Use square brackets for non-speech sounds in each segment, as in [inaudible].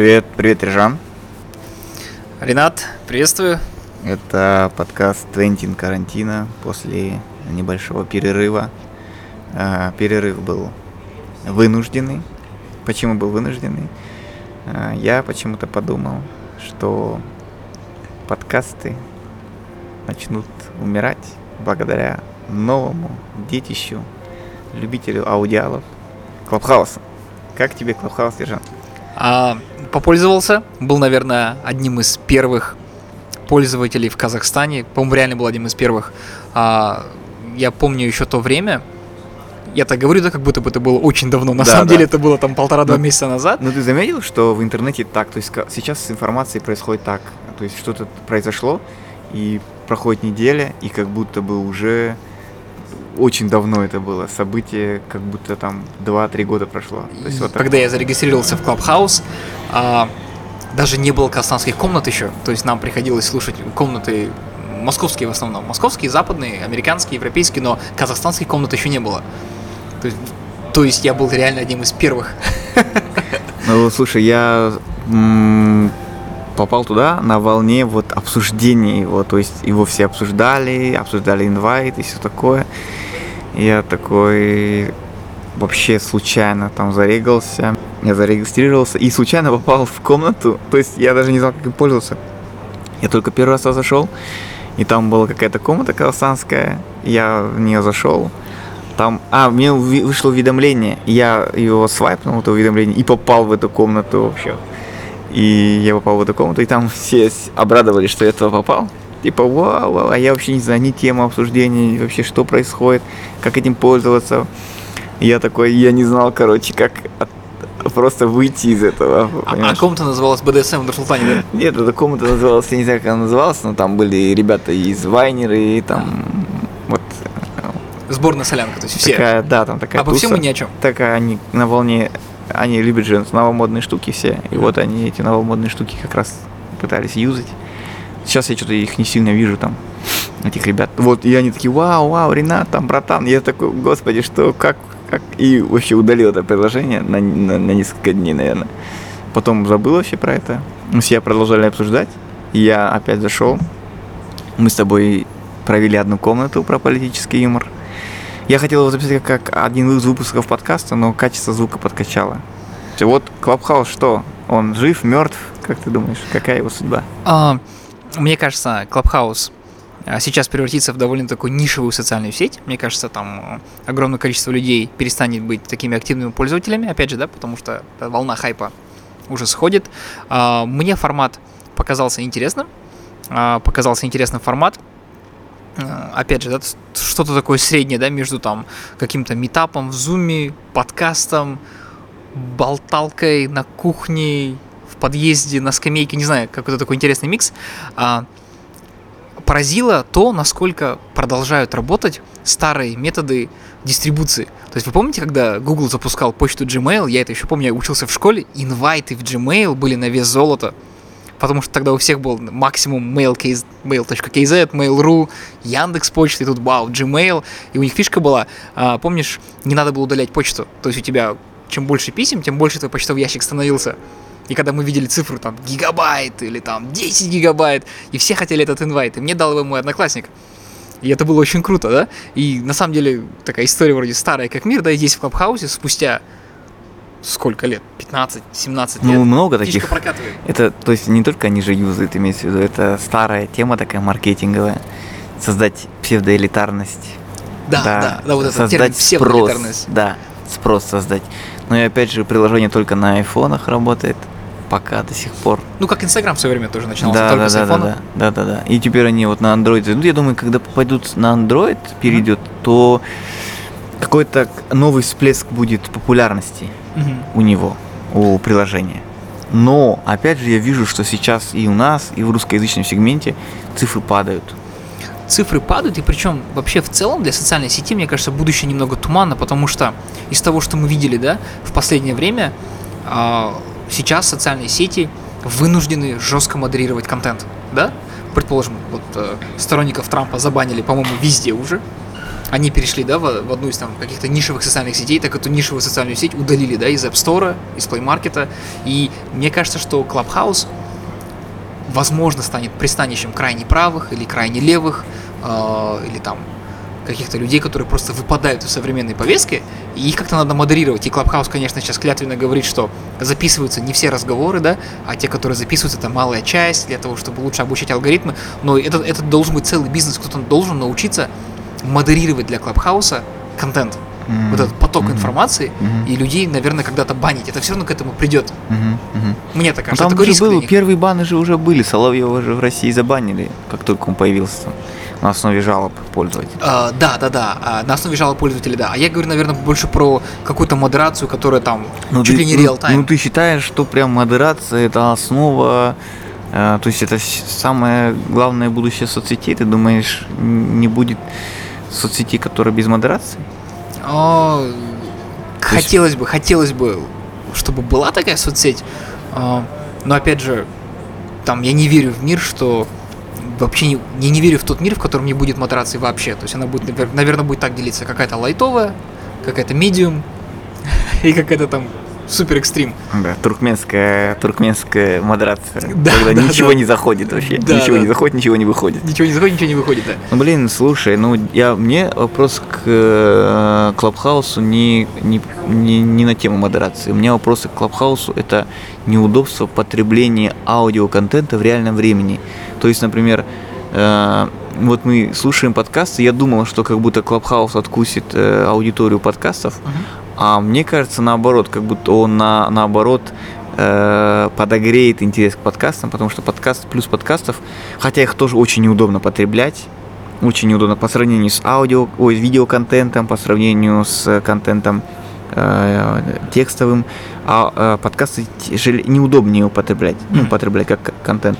Привет, привет, Режан. Ренат, приветствую. Это подкаст Твентин Карантина после небольшого перерыва. А, перерыв был вынужденный. Почему был вынужденный? А, я почему-то подумал, что подкасты начнут умирать благодаря новому детищу, любителю аудиалов, Клабхауса. Как тебе Клабхаус, Режан? А, попользовался. Был, наверное, одним из первых пользователей в Казахстане. По-моему, реально был одним из первых. А, я помню еще то время. Я так говорю, да, как будто бы это было очень давно. На Да, самом да. деле это было там полтора-два Ну, месяца назад. Ну ты заметил, что в интернете так, то есть сейчас с информацией происходит так, то есть что-то произошло, и проходит неделя, и как будто бы уже очень давно это было событие, как будто там 2-3 года прошло. То есть вот. Когда я зарегистрировался в Clubhouse, а, даже не было казахстанских комнат еще. То есть нам приходилось слушать комнаты московские в основном. Московские, западные, американские, европейские, но казахстанских комнат еще не было. То есть, то есть я был реально одним из первых. [laughs] Ну слушай, я попал туда на волне вот обсуждений его, то есть его все обсуждали, обсуждали инвайт и все такое. Я такой вообще случайно там зарегался, я зарегистрировался и случайно попал в комнату, то есть я даже не знал, как им пользоваться. Я только первый раз туда зашел, и там была какая-то комната казахстанская, я в нее зашел, там, а, мне вышло уведомление, я его свайпнул, это уведомление, и попал в эту комнату вообще. И я попал в эту комнату, и там все обрадовались, что я туда попал. Типа, вау, вау, а я вообще не знаю ни тему обсуждения, ни вообще что происходит, как этим пользоваться. Я такой, я не знал, короче, как просто выйти из этого. А, а комната называлась BDSM в Нур-Султане, да? Нет, эта комната называлась, я не знаю, как она называлась, но там были ребята из Вайнера, и там вот Сборная солянка, то есть все. такая, да, там такая Обо всем туса. и ни о чем. Так они на волне, они любят же новомодные штуки все, и вот они эти новомодные штуки как раз пытались юзать. Сейчас я что-то их не сильно вижу там, этих ребят. Вот, и они такие, вау, вау, Ренат, там, братан. Я такой, господи, что, как, как? И вообще удалил это приложение на, на, на несколько дней, наверное. Потом забыл вообще про это. Мы все продолжали обсуждать. Я опять зашел. Мы с тобой провели одну комнату про политический юмор. Я хотел его записать как, один из выпусков подкаста, но качество звука подкачало. Вот Клабхаус что? Он жив, мертв? Как ты думаешь, какая его судьба? А, мне кажется, Clubhouse а, сейчас превратится в довольно такую нишевую социальную сеть. Мне кажется, там э, огромное количество людей перестанет быть такими активными пользователями, опять же, да, потому что эта волна хайпа уже сходит. А, Мне формат показался интересным. А, Показался интересным формат. А, Опять же, да, что-то такое среднее, да, между там каким-то метапом в зуме, подкастом, болталкой на кухне, подъезде, на скамейке, не знаю, какой-то такой интересный микс. А, поразило то, насколько продолжают работать старые методы дистрибуции. То есть вы помните, когда Google запускал почту Gmail, я это еще помню, я учился в школе, инвайты в Gmail были на вес золота, потому что тогда у всех был максимум mail.kz, mail.kz, Mail.ru, Яндекс почта, и тут вау, Gmail, и у них фишка была, а, помнишь, не надо было удалять почту, то есть у тебя чем больше писем, тем больше твой почтовый ящик становился. И когда мы видели цифру там гигабайт или там 10 гигабайт, и все хотели этот инвайт, и мне дал его мой одноклассник. И это было очень круто, да? И на самом деле такая история вроде старая как мир, да, и здесь в Клабхаусе спустя сколько лет? 15-17 лет. Ну, много таких. прокатывает. Это, то есть, не только они же юзают, имеется в виду, это старая тема такая маркетинговая. Создать псевдоэлитарность. Да, да, да, вот этот термин создать спрос. Да, спрос создать. Но и опять же, приложение только на айфонах работает. Пока до сих пор. Ну, как Инстаграм в свое время тоже начинался, Да, только да, с да, да, айфона. да, да, да, да. И теперь они вот на Android. Ну, я думаю, когда пойдут на Android, перейдет, то какой-то новый всплеск будет популярности Мгм. у него, у приложения. Но, опять же, я вижу, что сейчас и у нас, и в русскоязычном сегменте цифры падают. цифры падают, и причем вообще в целом для социальной сети, мне кажется, будущее немного туманно, потому что из того, что мы видели, да, в последнее время, а, сейчас социальные сети вынуждены жестко модерировать контент, да? Предположим, вот э, сторонников Трампа забанили, по-моему, везде уже. они перешли, да, в, в одну из там каких-то нишевых социальных сетей, так эту нишевую социальную сеть удалили, да, из App Store, из Play Market. И мне кажется, что Clubhouse, возможно, станет пристанищем крайне правых или крайне левых, э, или там каких-то людей, которые просто выпадают из современной повестки, и их как-то надо модерировать. И Клабхаус, конечно, сейчас клятвенно говорит, что записываются не все разговоры, да, а те, которые записываются, это малая часть для того, чтобы лучше обучить алгоритмы. Но это, это должен быть целый бизнес, кто-то должен научиться модерировать для Клабхауса контент. Mm-hmm. Вот этот поток mm-hmm. информации, mm-hmm. и людей, наверное, когда-то банить. Это все равно к этому придет. Mm-hmm. Мне так кажется. Ну, там же был, первые баны же уже были. Соловьева же в России забанили, как только он появился там на основе жалоб пользователей. А, да, да, да, а, на основе жалоб пользователей, да. А я говорю, наверное, больше про какую-то модерацию, которая там ну, чуть ты, ли не реал-тайм. Ну, ну, ты считаешь, что прям модерация это основа, э, то есть это самое главное будущее соцсетей? Ты думаешь, не будет соцсети, которая без модерации? О, хотелось есть... бы, хотелось бы, чтобы была такая соцсеть, а, но опять же, там я не верю в мир, что вообще не, не, не верю в тот мир, в котором не будет модерации вообще. То есть она будет, наверное, будет так делиться. Какая-то лайтовая, какая-то медиум [laughs] и какая-то там супер экстрим. Да, туркменская, туркменская модерация. [laughs] Да, когда да, ничего да. не заходит вообще. Да, ничего да. не заходит, ничего не выходит. Ничего не заходит, ничего не выходит, да. Ну блин, слушай, ну я мне вопрос к э, Клабхаусу не, не, не, не на тему модерации. У меня вопросы к Клабхаусу это неудобство потребления аудиоконтента в реальном времени. То есть, например, э, вот мы слушаем подкасты, я думал, что как будто Клабхаус откусит э, аудиторию подкастов, uh-huh а мне кажется, наоборот, как будто он на, наоборот э, подогреет интерес к подкастам, потому что подкаст плюс подкастов, хотя их тоже очень неудобно потреблять, очень неудобно по сравнению с аудио, ой, видеоконтентом, по сравнению с контентом э, текстовым, а э, подкасты неудобнее употреблять, ну, употреблять как контент.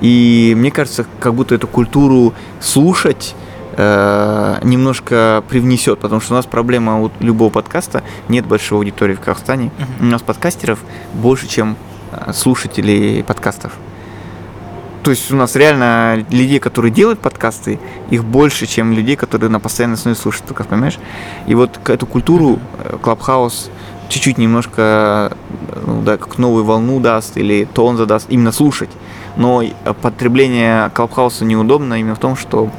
И мне кажется, как будто эту культуру слушать э, немножко привнесет, потому что у нас проблема у любого подкаста, нет большой аудитории в Казахстане. Uh-huh. У нас подкастеров больше, чем э, слушателей подкастов. То есть у нас реально людей, которые делают подкасты, их больше, чем людей, которые на постоянной основе слушают подкаст, понимаешь? И вот эту культуру Клабхаус э, чуть-чуть немножко ну, да, как новую волну даст или тон задаст, именно слушать. Но потребление Клабхауса неудобно именно в том, что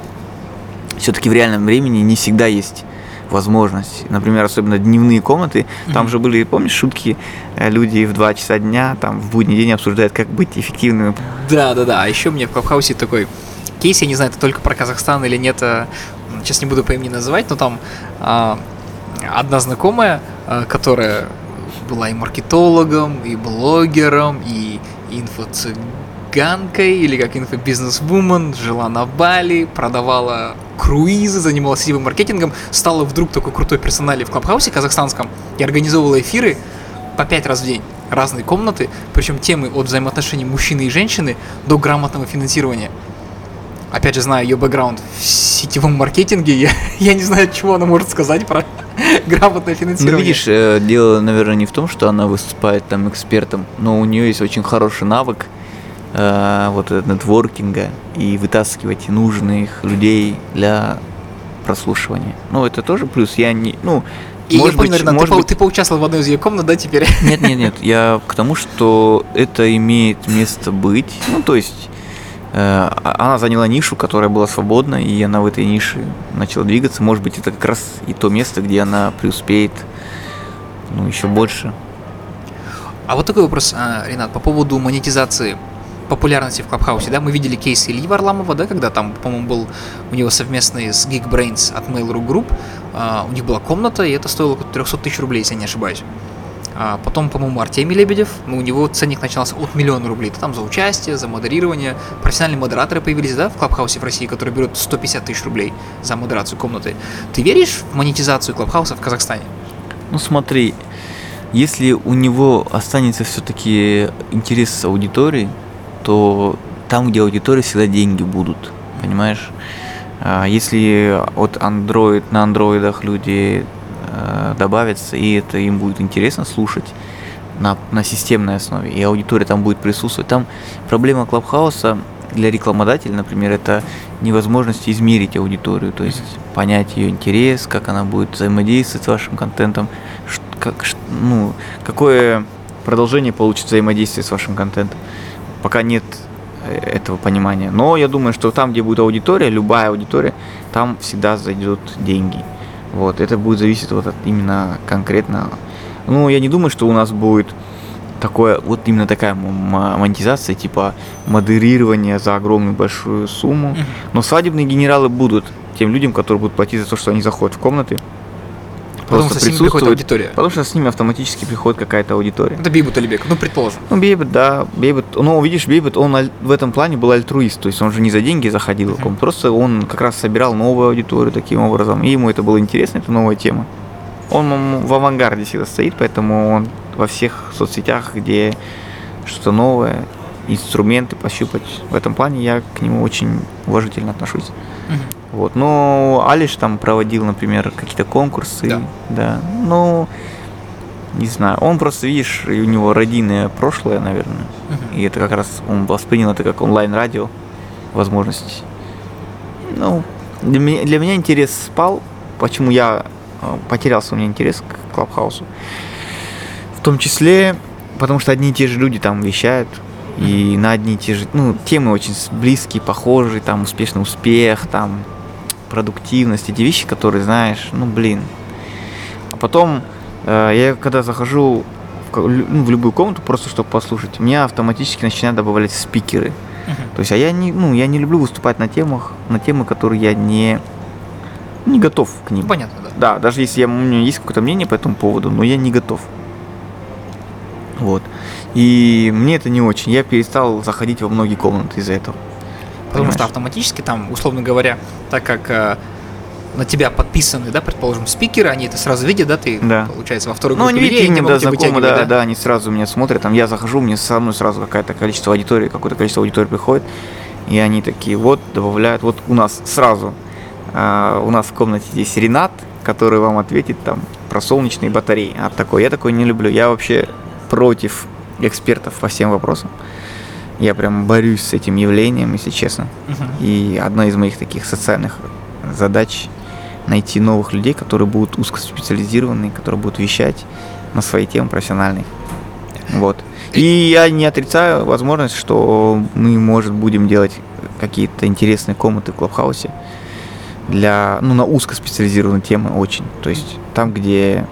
все-таки в реальном времени не всегда есть возможность. Например, особенно дневные комнаты. Там mm-hmm. же были, помнишь, шутки, э, люди в 2 часа дня, там в будний день обсуждают, как быть эффективными. Да, да, да. А еще мне в Клабхаусе такой кейс, я не знаю, это только про Казахстан или нет, а, сейчас не буду по имени называть, но там а, одна знакомая, а, которая была и маркетологом, и блогером, и инфо-цыганкой, или как инфобизнес-вумен, жила на Бали, продавала круизы, занималась сетевым маркетингом, стала вдруг такой крутой персонали в Клабхаусе казахстанском и организовывала эфиры по пять раз в день разные комнаты, причем темы от взаимоотношений мужчины и женщины до грамотного финансирования. Опять же, знаю ее бэкграунд в сетевом маркетинге, я, [laughs] я не знаю, чего она может сказать про [laughs] грамотное ну, финансирование. Ну, видишь, э, дело, наверное, не в том, что она выступает там экспертом, но у нее есть очень хороший навык э, вот этот нетворкинга и вытаскивать нужных людей для прослушивания. Ну, это тоже плюс. Я не, ну, и может я понял, быть, Ренат, может ты, быть... ты поучаствовал в одной из ее комнат, да, теперь? [laughs] Нет, нет, нет. Я к тому, что это имеет место быть. Ну, то есть э, она заняла нишу, которая была свободна, и она в этой нише начала двигаться. Может быть, это как раз и то место, где она преуспеет, ну, еще больше. А вот такой вопрос, а, Ренат, по поводу монетизации популярности в Клабхаусе, да, мы видели кейс Ильи Варламова, да, когда там, по-моему, был у него совместный с Geekbrains от Mail.ru Group, а, у них была комната, и это стоило 300 тысяч рублей, если я не ошибаюсь. А потом, по-моему, Артемий Лебедев, ну, у него ценник начинался от миллиона рублей. Это там за участие, за модерирование. Профессиональные модераторы появились, да, в Клабхаусе в России, которые берут 150 тысяч рублей за модерацию комнаты. Ты веришь в монетизацию Клабхауса в Казахстане? Ну, смотри, если у него останется все-таки интерес с аудиторией, то там, где аудитория, всегда деньги будут, понимаешь? А, если от Android на андроидах люди э, добавятся, и это им будет интересно слушать на, на системной основе, и аудитория там будет присутствовать. Там проблема Клабхауса для рекламодателя, например, это невозможность измерить аудиторию, то есть понять ее интерес, как она будет взаимодействовать с вашим контентом, как, ну, какое продолжение получит взаимодействие с вашим контентом. Пока нет э, этого понимания. Но я думаю, что там, где будет аудитория, любая аудитория, там всегда зайдут деньги. Вот, это будет зависеть вот от именно конкретно. Ну, я не думаю, что у нас будет такое, вот именно такая монетизация, типа модерирование за огромную большую сумму. Но свадебные генералы будут тем людям, которые будут платить за то, что они заходят в комнаты. Потому что с ними аудитория. Потому что с ними автоматически приходит какая-то аудитория. Это Бейбут Алибек, ну, предположим. Ну, Бейбет, да, Бейбет, ну, видишь, Бейбет, он в этом плане был альтруист, то есть он же не за деньги заходил, в ком, просто он как раз собирал новую аудиторию таким образом, и ему это было интересно, это новая тема. Он в авангарде всегда стоит, поэтому он во всех соцсетях, где что-то новое, инструменты пощупать, в этом плане я к нему очень уважительно отношусь. Вот. Но Алиш там проводил, например, какие-то конкурсы. Да. Да. Ну, не знаю. Он просто, видишь, у него родийное прошлое, наверное. Мгм. И это как раз он воспринял это как онлайн-радио, возможность. Ну, для меня, для меня интерес спал. Почему я э, потерялся у меня интерес к Клабхаусу? В том числе, потому что одни и те же люди там вещают. И на одни и те же, ну, темы очень близкие, похожие, там, успешный успех, там, продуктивность, эти вещи, которые знаешь, ну, блин. А потом, э, я когда захожу в, ну, в любую комнату, просто чтобы послушать, у меня автоматически начинают добавлять спикеры. Мгм. То есть, а я не, ну, я не люблю выступать на темах, на темы, которые я не, не готов к ним. Понятно, да. Да, даже если я, у меня есть какое-то мнение по этому поводу, но я не готов. Вот. И мне это не очень. Я перестал заходить во многие комнаты из-за этого. Потому что автоматически там, условно говоря, так как э, на тебя подписаны, да, предположим, спикеры, они это сразу видят, да, ты, Да. получается, во второй Ну, группе они видят, людей, мне, они да, знакомы, да, вытягивать, да, они сразу меня смотрят, там, я захожу, мне со мной сразу какое-то количество аудитории, какое-то количество аудитории приходит, и они такие, вот, добавляют, вот у нас сразу, а, у нас в комнате здесь Ренат, который вам ответит там про солнечные батареи, а такой, я такой не люблю, я вообще против экспертов по всем вопросам, я прям борюсь с этим явлением, если честно, Мгм. и одна из моих таких социальных задач найти новых людей, которые будут узкоспециализированные, которые будут вещать на свои темы профессиональные. Вот. И я не отрицаю возможность, что мы, может, будем делать какие-то интересные комнаты в Клабхаусе для, ну, на узкоспециализированные темы очень. То есть там, где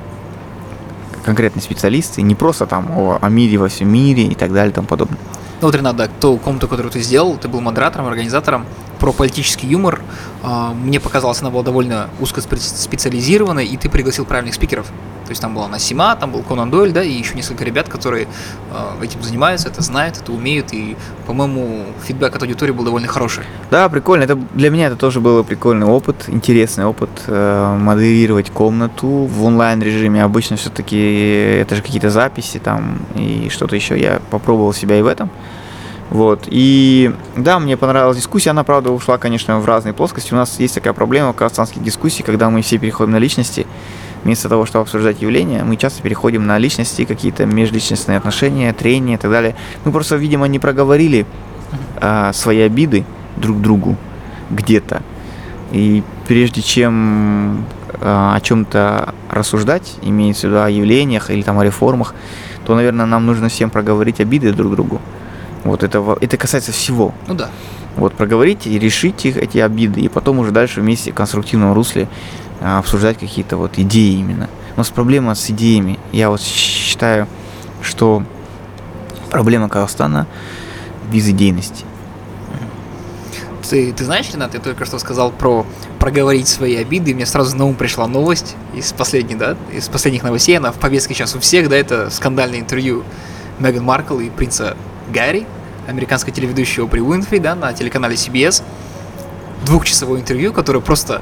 конкретные специалисты, не просто там о, о мире во всем мире и так далее и тому подобное. Ну вот, Ренат, да, ту комнату, которую ты сделал, ты был модератором, организатором про политический юмор. А, Мне показалось, она была довольно узкоспециализированной, и ты пригласил правильных спикеров. То есть там была Насима, там был Конан Дойль, да, и еще несколько ребят, которые а, этим занимаются, это знают, это умеют, и, по-моему, фидбэк от аудитории был довольно хороший. Да, прикольно. Это для меня это тоже был прикольный опыт, интересный опыт э, модерировать комнату в онлайн режиме. Обычно все-таки это же какие-то записи там и что-то еще. Я попробовал себя и в этом. Вот. И да, мне понравилась дискуссия. Она, правда, ушла, конечно, в разные плоскости. У нас есть такая проблема в казахстанских дискуссиях, когда мы все переходим на личности. Вместо того, чтобы обсуждать явления, мы часто переходим на личности, какие-то межличностные отношения, трения и так далее. Мы просто, видимо, не проговорили а, свои обиды друг другу где-то. И прежде чем а, о чем-то рассуждать, имеется в виду о явлениях или там о реформах, то, наверное, нам нужно всем проговорить обиды друг другу. Вот это, это касается всего. Ну да. Вот проговорить и решить их, эти обиды, и потом уже дальше вместе в конструктивном русле обсуждать какие-то вот идеи именно. У нас проблема с идеями. Я вот считаю, что проблема Казахстана в безидейности. Ты, ты знаешь, Ренат, ты только что сказал про проговорить свои обиды, и мне сразу на ум пришла новость из последней, да, из последних новостей, она в повестке сейчас у всех, да, это скандальное интервью Меган Маркл и принца Гарри, американской телеведущей Опри Уинфри, да, на телеканале CBS. Двухчасовое интервью, которое просто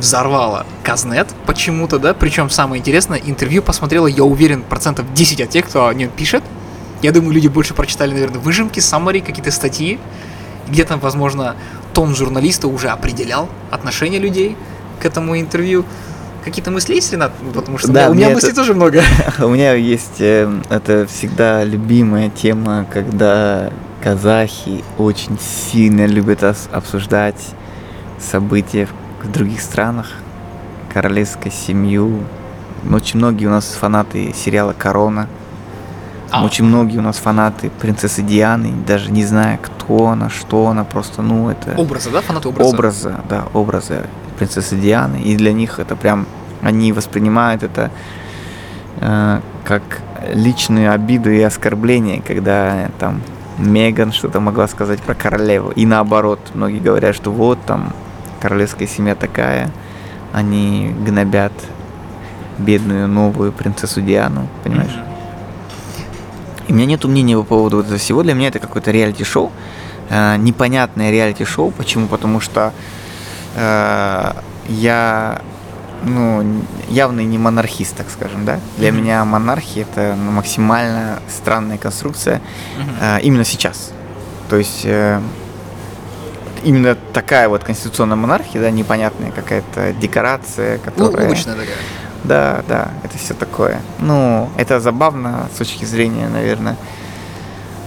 взорвало Казнет почему-то, да, причем самое интересное, интервью посмотрело, я уверен, процентов 10 от тех, кто о нем пишет. Я думаю, люди больше прочитали, наверное, выжимки, саммари, какие-то статьи, где-то, возможно, тон журналиста уже определял отношение людей к этому интервью. Какие-то мысли есть, Ренат? Потому что Да, у меня мне мыслей это- тоже много. [laughs] У меня есть, э, это всегда любимая тема, когда казахи очень сильно любят обсуждать события в других странах, королевскую семью. Очень многие у нас фанаты сериала «Корона». А. Очень многие у нас фанаты принцессы Дианы, даже не зная, кто она, что она, просто, ну, это... Образа, да? Фанаты образа? Образа, да, образа принцессы Дианы. И для них это прям, они воспринимают это э, как личную обиду и оскорбление, когда там Меган что-то могла сказать про королеву. И наоборот, многие говорят, что вот там королевская семья такая, они гнобят бедную новую принцессу Диану, понимаешь? И у меня нет мнения по поводу вот этого всего. Для меня это какое-то реалити-шоу. Э, непонятное реалити-шоу. Почему? Потому что э, я ну, явный не монархист, так скажем, да. Для mm-hmm. меня монархия это ну, максимально странная конструкция mm-hmm. э, именно сейчас. То есть э, именно такая вот конституционная монархия, да, непонятная какая-то декорация, которая... Ну, обычная такая. Да, да, это все такое. Ну, это забавно с точки зрения, наверное,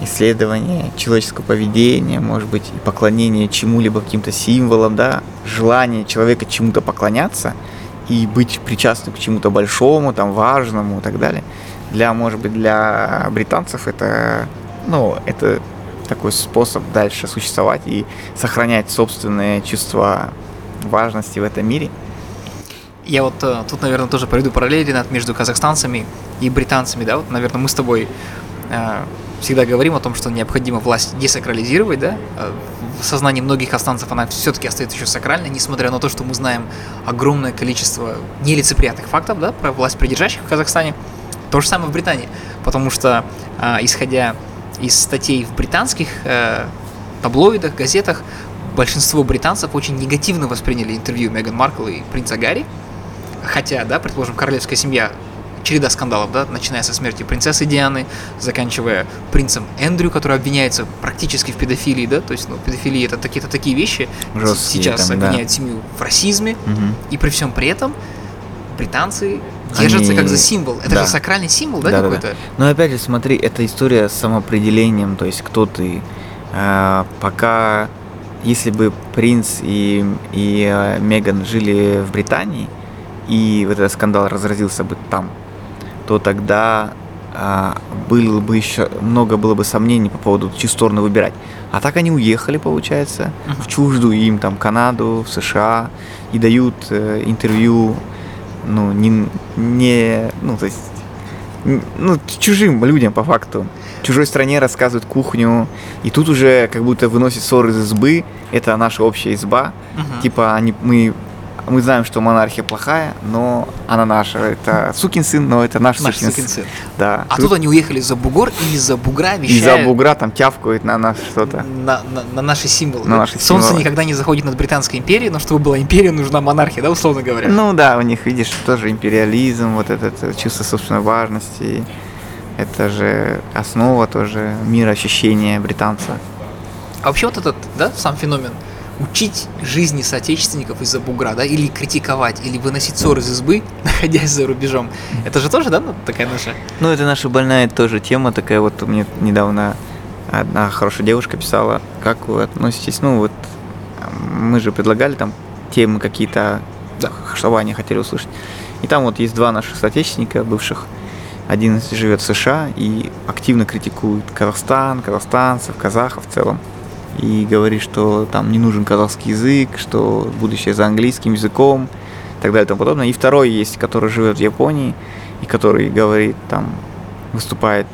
исследования человеческого поведения, может быть, и поклонения чему-либо, каким-то символам, да, желание человека чему-то поклоняться – и быть причастным к чему-то большому, там, важному и так далее. Для, может быть, для британцев это, ну, это такой способ дальше существовать и сохранять собственное чувство важности в этом мире. Я вот э, тут, наверное, тоже проведу параллели между казахстанцами и британцами, да, вот, наверное, мы с тобой э, всегда говорим о том, что необходимо власть десакрализировать, да, э, в сознании многих казахстанцев она все-таки остается еще сакральной, несмотря на то, что мы знаем огромное количество нелицеприятных фактов, да, про власть придержащих в Казахстане. То же самое в Британии, потому что, э, исходя из статей в британских э, таблоидах, газетах, большинство британцев очень негативно восприняли интервью Меган Маркл и принца Гарри, хотя, да, предположим, королевская семья череда скандалов, да, начиная со смерти принцессы Дианы, заканчивая принцем Эндрю, который обвиняется практически в педофилии, да, то есть, ну, педофилия это какие-то такие вещи, Жесткие, сейчас там, обвиняют да. семью в расизме, угу. и при всем при этом британцы держатся Они... как за символ. Это да. же сакральный символ, да, да какой-то? Да, да. Но опять же, смотри, это история с самоопределением, то есть кто ты. А, пока, если бы принц и, и а, Меган жили в Британии, и вот этот скандал разразился бы там, то тогда а, было бы еще много было бы сомнений по поводу, чью сторону выбирать. А так они уехали, получается, uh-huh. в чуждую им там Канаду, в США и дают э, интервью, ну не не, ну то есть ну, чужим людям по факту. В чужой стране рассказывают кухню, и тут уже как будто выносят ссоры из избы. Это наша общая изба. Uh-huh. Типа они, мы мы знаем, что монархия плохая, но она наша. Это сукин сын, но это наш, наш сукин, сын. Да. А тут... тут они уехали за бугор и из-за бугра вещают. Из-за бугра там тявкают на нас что-то. На, на, на наши символы. На наши Солнце символы. никогда не заходит над Британской империей, но чтобы была империя, нужна монархия, да, условно говоря. Ну да, у них, видишь, тоже империализм, вот это, это чувство собственной важности. Это же основа тоже мира ощущения британца. А вообще вот этот, да, сам феномен – учить жизни соотечественников из-за бугра, да, или критиковать, или выносить ссор из избы, [laughs] находясь за рубежом. Это же тоже, да, ну, такая наша... Ну, это наша больная тоже тема такая. Вот мне недавно одна хорошая девушка писала, как вы относитесь, ну, вот мы же предлагали там темы какие-то, да, что они хотели услышать. И там вот есть два наших соотечественника бывших. Один живет в США и активно критикует Казахстан, казахстанцев, казахов в целом и говорит, что там не нужен казахский язык, что будущее за английским языком и так далее и тому подобное. И второй есть, который живет в Японии и который говорит, там, выступает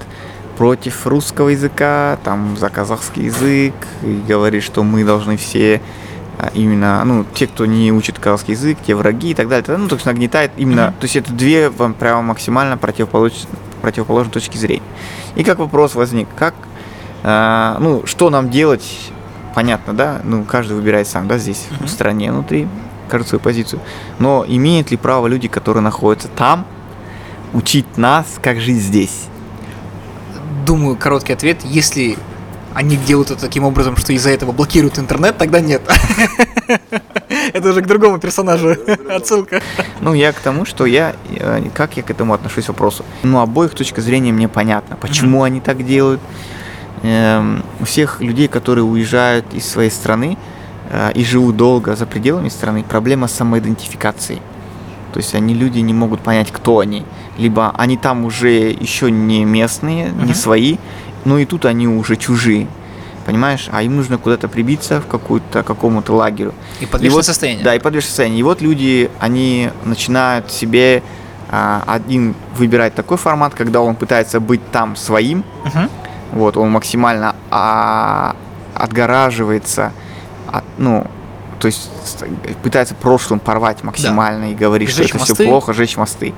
против русского языка, там, за казахский язык, и говорит, что мы должны все а, именно, ну, те, кто не учит казахский язык, те враги и так далее. Ну, то есть нагнетает именно, mm-hmm. то есть это две вам прямо максимально противоположные, противоположные точки зрения. И как вопрос возник, как а, ну, что нам делать, понятно, да? Ну, каждый выбирает сам, да, здесь, uh-huh. в стране, внутри, каждую свою позицию. Но имеют ли право люди, которые находятся там, учить нас, как жить здесь? Думаю, короткий ответ. Если они делают это таким образом, что из-за этого блокируют интернет, тогда нет. [laughs] Это уже к другому персонажу [laughs] отсылка. Ну, я к тому, что я, э, как я к этому отношусь вопросу. Ну, обоих точка зрения мне понятно. Почему они так делают? Эм, у всех людей, которые уезжают из своей страны э, и живут долго за пределами страны, проблема с самоидентификацией. То есть они люди не могут понять, кто они. Либо они там уже еще не местные, не Мгм. свои, но и тут они уже чужие. Понимаешь? А им нужно куда-то прибиться в какую-то какому-то лагерю. И подвешенное вот- состояние. Да, и подвешенное состояние. И вот люди, они начинают себе а, один выбирать такой формат, когда он пытается быть там своим, Мгм. Вот, он максимально а, отгораживается, от, ну, то есть пытается прошлым порвать максимально и говорить, что это мосты. все плохо, жечь мосты.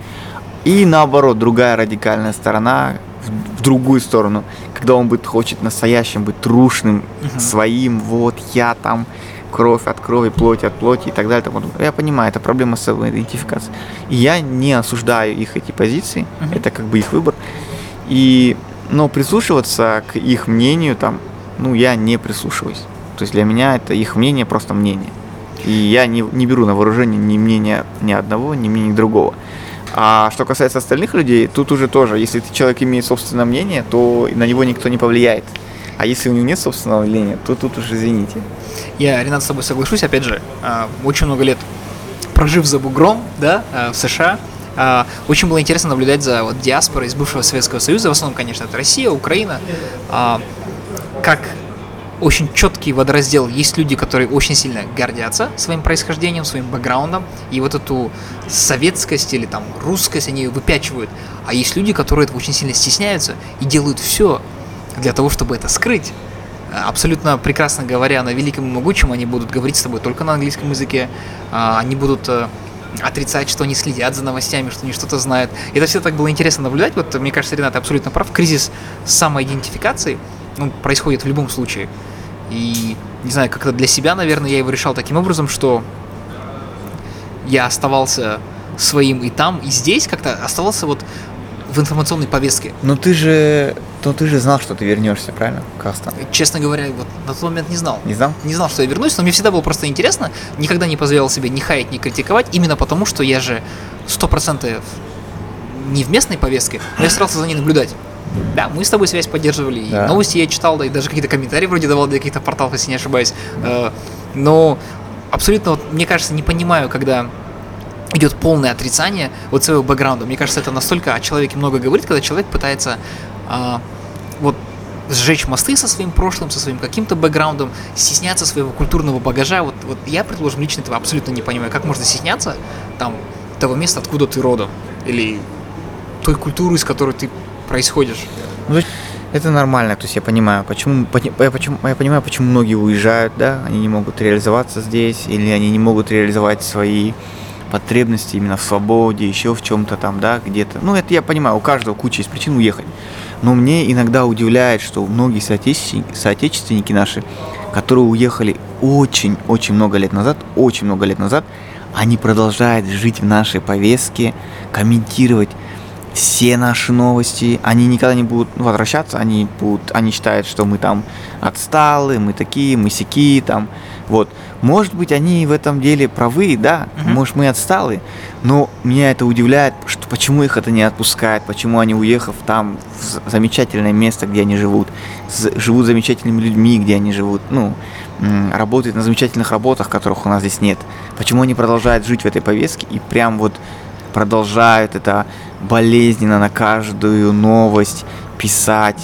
И наоборот, другая радикальная сторона в, в другую сторону, когда он будет, хочет настоящим быть трушным, Мгм. своим, вот я там, кровь от крови, плоть от плоти и так далее. тому. Я понимаю, это проблема самоидентификации. И я не осуждаю их эти позиции, Мгм. это как бы их выбор. И, но прислушиваться к их мнению там, ну, я не прислушиваюсь. То есть для меня это их мнение просто мнение. И я не, не беру на вооружение ни мнения ни одного, ни мнения другого. А что касается остальных людей, тут уже тоже, если ты человек имеет собственное мнение, то на него никто не повлияет. А если у него нет собственного мнения, то тут уже извините. Я, Ренат, с тобой соглашусь, опять же, а, очень много лет прожив за бугром, да, а, в США, очень было интересно наблюдать за вот, диаспорой из бывшего Советского Союза, в основном, конечно, это Россия, Украина, а, как очень четкий водораздел. Есть люди, которые очень сильно гордятся своим происхождением, своим бэкграундом, и вот эту советскость или там русскость они выпячивают. А есть люди, которые этого очень сильно стесняются и делают все для того, чтобы это скрыть. Абсолютно прекрасно говоря на великом и могучем, они будут говорить с тобой только на английском языке, а, они будут э, отрицать, что они следят за новостями, что они что-то знают. Это все так было интересно наблюдать. Вот мне кажется, Ренат абсолютно прав. Кризис самоидентификации он происходит в любом случае. И не знаю, как-то для себя, наверное, я его решал таким образом, что я оставался своим и там, и здесь, как-то оставался вот в информационной повестке. Но ты же, ну ты же знал, что ты вернешься, правильно, Кастон? Честно говоря, вот на тот момент не знал. Не знал? Не знал, что я вернусь, но мне всегда было просто интересно. Никогда не позволял себе ни хаять, ни критиковать, именно потому, что я же сто процентов не в местной повестке, но я старался за ней наблюдать. Да, мы с тобой связь поддерживали, и Да. новости я читал, да, и даже какие-то комментарии вроде давал для каких-то порталов, если не ошибаюсь. Э, Но абсолютно, вот, мне кажется, не понимаю, когда идет полное отрицание вот своего бэкграунда. Мне кажется, это настолько о человеке много говорит, когда человек пытается а, вот сжечь мосты со своим прошлым, со своим каким-то бэкграундом, стесняться своего культурного багажа. Вот, вот я, предположим, лично этого абсолютно не понимаю. Как можно стесняться там того места, откуда ты родом? Или той культуры, из которой ты происходишь? Ну, это нормально, то есть я понимаю, почему, я, почему, я понимаю, почему многие уезжают, да, они не могут реализоваться здесь, или они не могут реализовать свои потребности именно в свободе, еще в чем-то там, да, где-то. Ну, это я понимаю, у каждого куча есть причин уехать. Но мне иногда удивляет, что многие соотечественники, соотечественники наши, которые уехали очень-очень много лет назад, очень много лет назад, они продолжают жить в нашей повестке, комментировать все наши новости, они никогда не будут возвращаться, они будут, они считают, что мы там отсталые, мы такие, мы сякие, там, вот. Может быть, они в этом деле правы, да, Мгм. может, мы отсталые, но меня это удивляет, что почему их это не отпускает, почему они, уехав там в замечательное место, где они живут, з- живут замечательными людьми, где они живут, ну, работают на замечательных работах, которых у нас здесь нет. Почему они продолжают жить в этой повестке и прям вот продолжают это болезненно на каждую новость писать,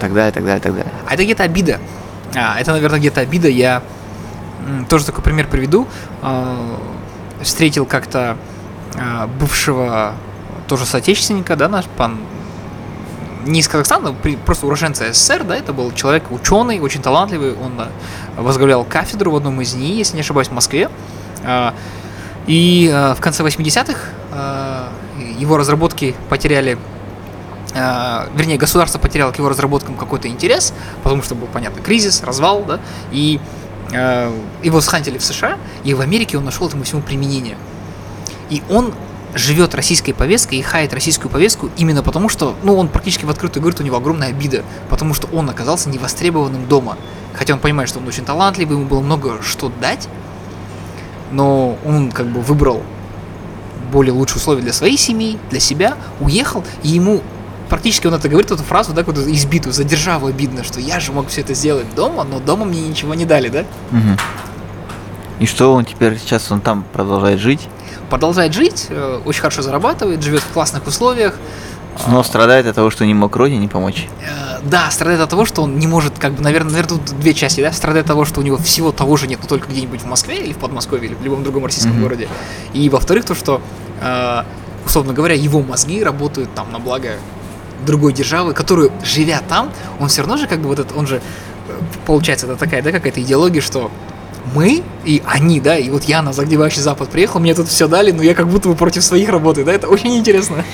так далее, так далее, так далее. А это где-то обида. А, это, наверное, где-то обида. Я тоже такой пример приведу. А, встретил как-то а, бывшего тоже соотечественника, да, наш пан не из Казахстана, просто уроженца СССР, да, это был человек ученый, очень талантливый, он а, возглавлял кафедру в одном из НИИ, если не ошибаюсь, в Москве. И в конце 80-х а, его разработки потеряли вернее, государство потеряло к его разработкам какой-то интерес, потому что был, понятно, кризис, развал, да, и его схантили в США, и в Америке он нашел этому всему применение. И он живет российской повесткой и хает российскую повестку именно потому, что, ну, он практически в открытую говорит, у него огромная обида, потому что он оказался невостребованным дома. Хотя он понимает, что он очень талантливый, ему было много что дать, но он как бы выбрал более лучшие условия для своей семьи, для себя, уехал, и ему практически он это говорит, эту фразу, да, какую-то избитую, за державу обидно, что я же мог все это сделать дома, но дома мне ничего не дали, да? Мгм. И что он теперь сейчас он там продолжает жить, Продолжает жить, э, очень хорошо зарабатывает, живет в классных условиях. но страдает от того, что не мог родине помочь. Э, Да, страдает от того, что он не может, как бы, наверное, наверное, тут две части, да, страдает от того, что у него всего того же нет, но только где-нибудь в Москве или в Подмосковье, или в любом другом российском Мгм. городе. И во-вторых, то, что, э, условно говоря, его мозги работают там на благо другой державы, которую, живя там, он все равно же, как бы, вот это, он же, э, получается, это такая, да, какая-то идеология, что мы и они, да, и вот я на загнивающий Запад приехал, мне тут все дали, но я как будто бы против своих работаю, да, это очень интересно.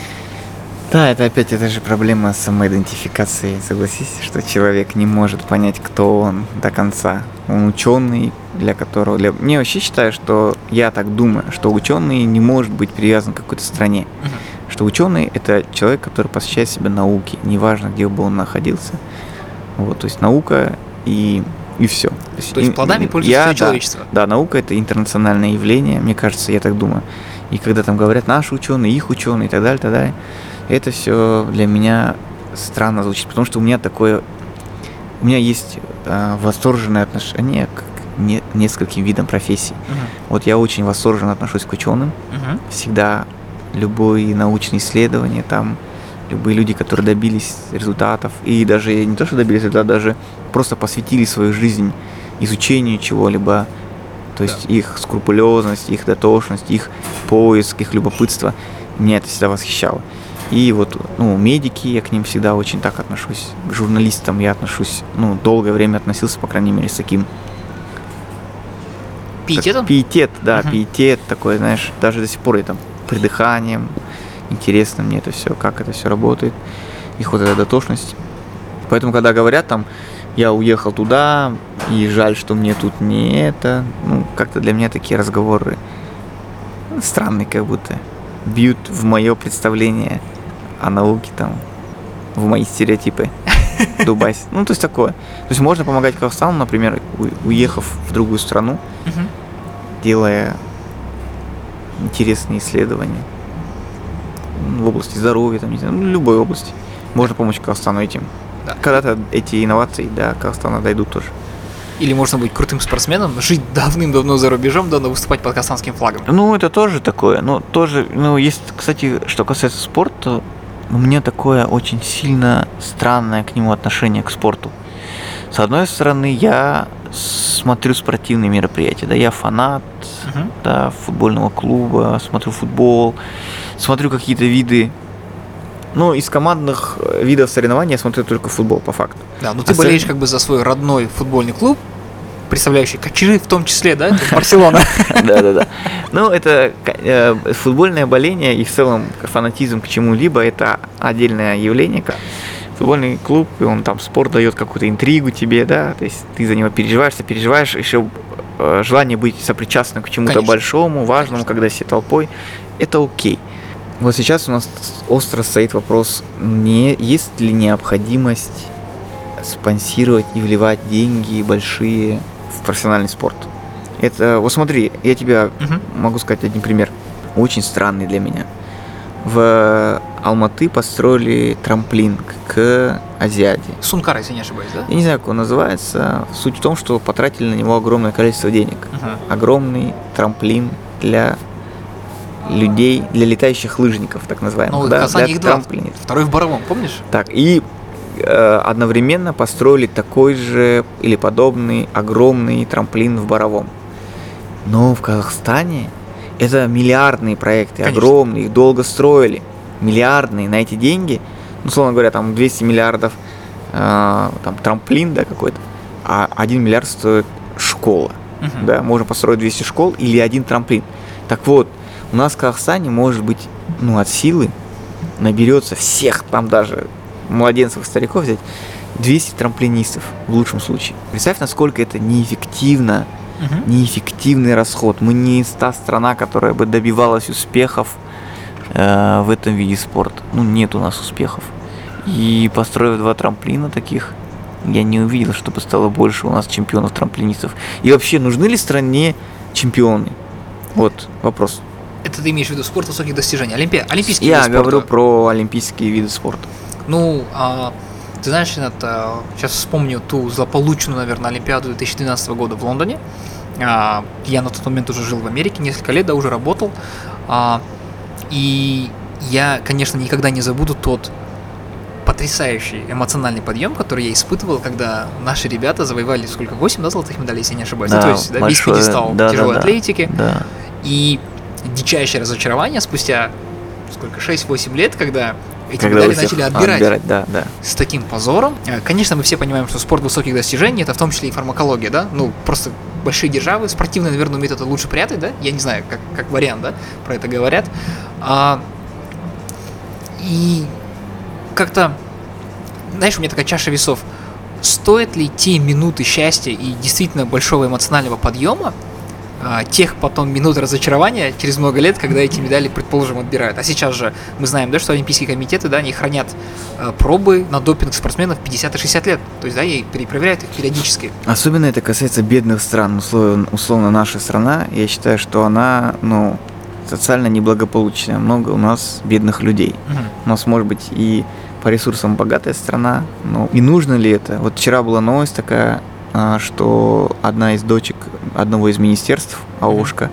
Да, это опять это же проблема самоидентификации. Согласись, что человек не может понять, кто он до конца. Он ученый, для которого... Для... Мне вообще считаю, что я так думаю, что ученый не может быть привязан к какой-то стране. Мгм. Что ученый это человек, который посвящает себя науке, неважно, где бы он находился. Вот, то есть наука и, и все. То есть плодами пользуется всё человечество. Да, наука это интернациональное явление, мне кажется, я так думаю. И когда там говорят наши ученые, их ученые и так далее, так далее, это все для меня странно звучит, потому что у меня такое, у меня есть э, восторженное отношение к не- нескольким видам профессий. Мгм. Вот я очень восторженно отношусь к ученым, Мгм. всегда любые научные исследования, там любые люди, которые добились результатов, и даже не то, что добились результатов, даже просто посвятили свою жизнь изучению чего-либо, то есть их скрупулезность, их дотошность, их поиск, их любопытство, меня это всегда восхищало. И вот, ну, медики, я к ним всегда очень так отношусь. К журналистам я отношусь, ну, долгое время относился, по крайней мере, с таким Пиететом? Пиетет, да, Мгм. пиетет такой, знаешь, даже до сих пор я там придыханием. Интересно мне это все, как это все работает, их вот эта дотошность. Поэтому, когда говорят там, я уехал туда, и жаль, что мне тут не это, ну, как-то для меня такие разговоры странные, как будто бьют в мое представление о науке там, в мои стереотипы. [laughs] Дубайс. Ну, то есть такое. То есть можно помогать Казахстану, например, уехав в другую страну, делая интересные исследования в области здоровья, там, не знаю, ну, любой области. Можно помочь Казахстану этим. Да. Когда-то эти инновации до Казахстана дойдут тоже. Или можно быть крутым спортсменом, жить давным-давно за рубежом, да, но выступать под казахстанским флагом. Ну, это тоже такое. Ну, тоже, ну, есть, кстати, что касается спорта, у меня такое очень сильно странное к нему отношение к спорту. С одной стороны, я смотрю спортивные мероприятия, да, я фанат, Мгм. да, футбольного клуба, смотрю футбол, смотрю какие-то виды. Ну, из командных э, видов соревнований я смотрю только футбол, по факту. Да, ну ты Остальные- болеешь как бы за свой родной футбольный клуб, представляющий Качиры в том числе, да, Барселона. [laughs] Да-да-да. Ну, это э, футбольное боление и в целом фанатизм к чему-либо это отдельное явление. Футбольный клуб, и он там спорт дает какую-то интригу тебе, да, то есть ты за него переживаешь, переживаешь, еще э, желание быть сопричастным к чему-то большому, важному, когда все толпой, это окей. Вот сейчас у нас остро стоит вопрос, не, есть ли необходимость спонсировать и вливать деньги большие в профессиональный спорт. Это, вот смотри, я тебя Мгм. могу сказать один пример, очень странный для меня. В Алматы построили трамплин к- Азиаде. Сункар, если не ошибаюсь, да? Я не знаю, как он называется. Суть в том, что потратили на него огромное количество денег. Мгм. Огромный трамплин для людей, для летающих лыжников, так называемых. Ну, да, для их трамплинов. Второй в Боровом, помнишь? Так, и э, одновременно построили такой же или подобный огромный трамплин в Боровом. Но в Казахстане это миллиардные проекты, Конечно. огромные, их долго строили. Миллиардные на эти деньги, ну, условно говоря, там 200 миллиардов э, там трамплин, да, какой-то, а 1 миллиард стоит школа. Мгм. Да, можно построить 200 школ или один трамплин. Так вот, у нас в Казахстане может быть, ну, от силы наберется всех, там даже младенцев и стариков взять, 200 трамплинистов в лучшем случае. Представь, насколько это неэффективно, Мгм. неэффективный расход. Мы не та страна, которая бы добивалась успехов э, в этом виде спорта. Ну, нет у нас успехов. И построив два трамплина таких, я не увидел, чтобы стало больше у нас чемпионов-трамплинистов. И вообще, нужны ли стране чемпионы? Вот вопрос. Это ты имеешь в виду спорт высоких достижений. Олимпия... Олимпийские Я виды спорта. говорю про олимпийские виды спорта. Ну, а, ты знаешь, Ренат, а, сейчас вспомню ту злополучную, наверное, Олимпиаду 2012 года в Лондоне. А, я на тот момент уже жил в Америке, несколько лет, да, уже работал. А, и я, конечно, никогда не забуду тот потрясающий эмоциональный подъем, который я испытывал, когда наши ребята завоевали сколько, 8 да, золотых медалей, если я не ошибаюсь. Ну, Да, то есть, да, весь пьедестал да, тяжелой да. атлетики. Да. И дичайшее разочарование спустя сколько, 6-8 лет, когда эти Когда медали начали а, отбирать да, да. с таким позором. Э, Конечно, мы все понимаем, что спорт высоких достижений это в том числе и фармакология, да? Ну, просто большие державы, спортивные, наверное, умеют это лучше прятать, да? Я не знаю, как, как вариант, да, про это говорят. А, и как-то, знаешь, у меня такая чаша весов. Стоит ли те минуты счастья и действительно большого эмоционального подъема тех потом минут разочарования через много лет, когда эти медали, предположим, отбирают. А сейчас же мы знаем, да, что Олимпийские комитеты, да, они хранят э, пробы на допинг спортсменов 50 и 60 лет. То есть, да, и перепроверяют их периодически. Особенно это касается бедных стран. Условно, условно наша страна, я считаю, что она, ну, социально неблагополучная. Много у нас бедных людей. У нас, может быть, и по ресурсам богатая страна, но и нужно ли это? Вот вчера была новость такая, а, что одна из дочек одного из министерств, АОшка,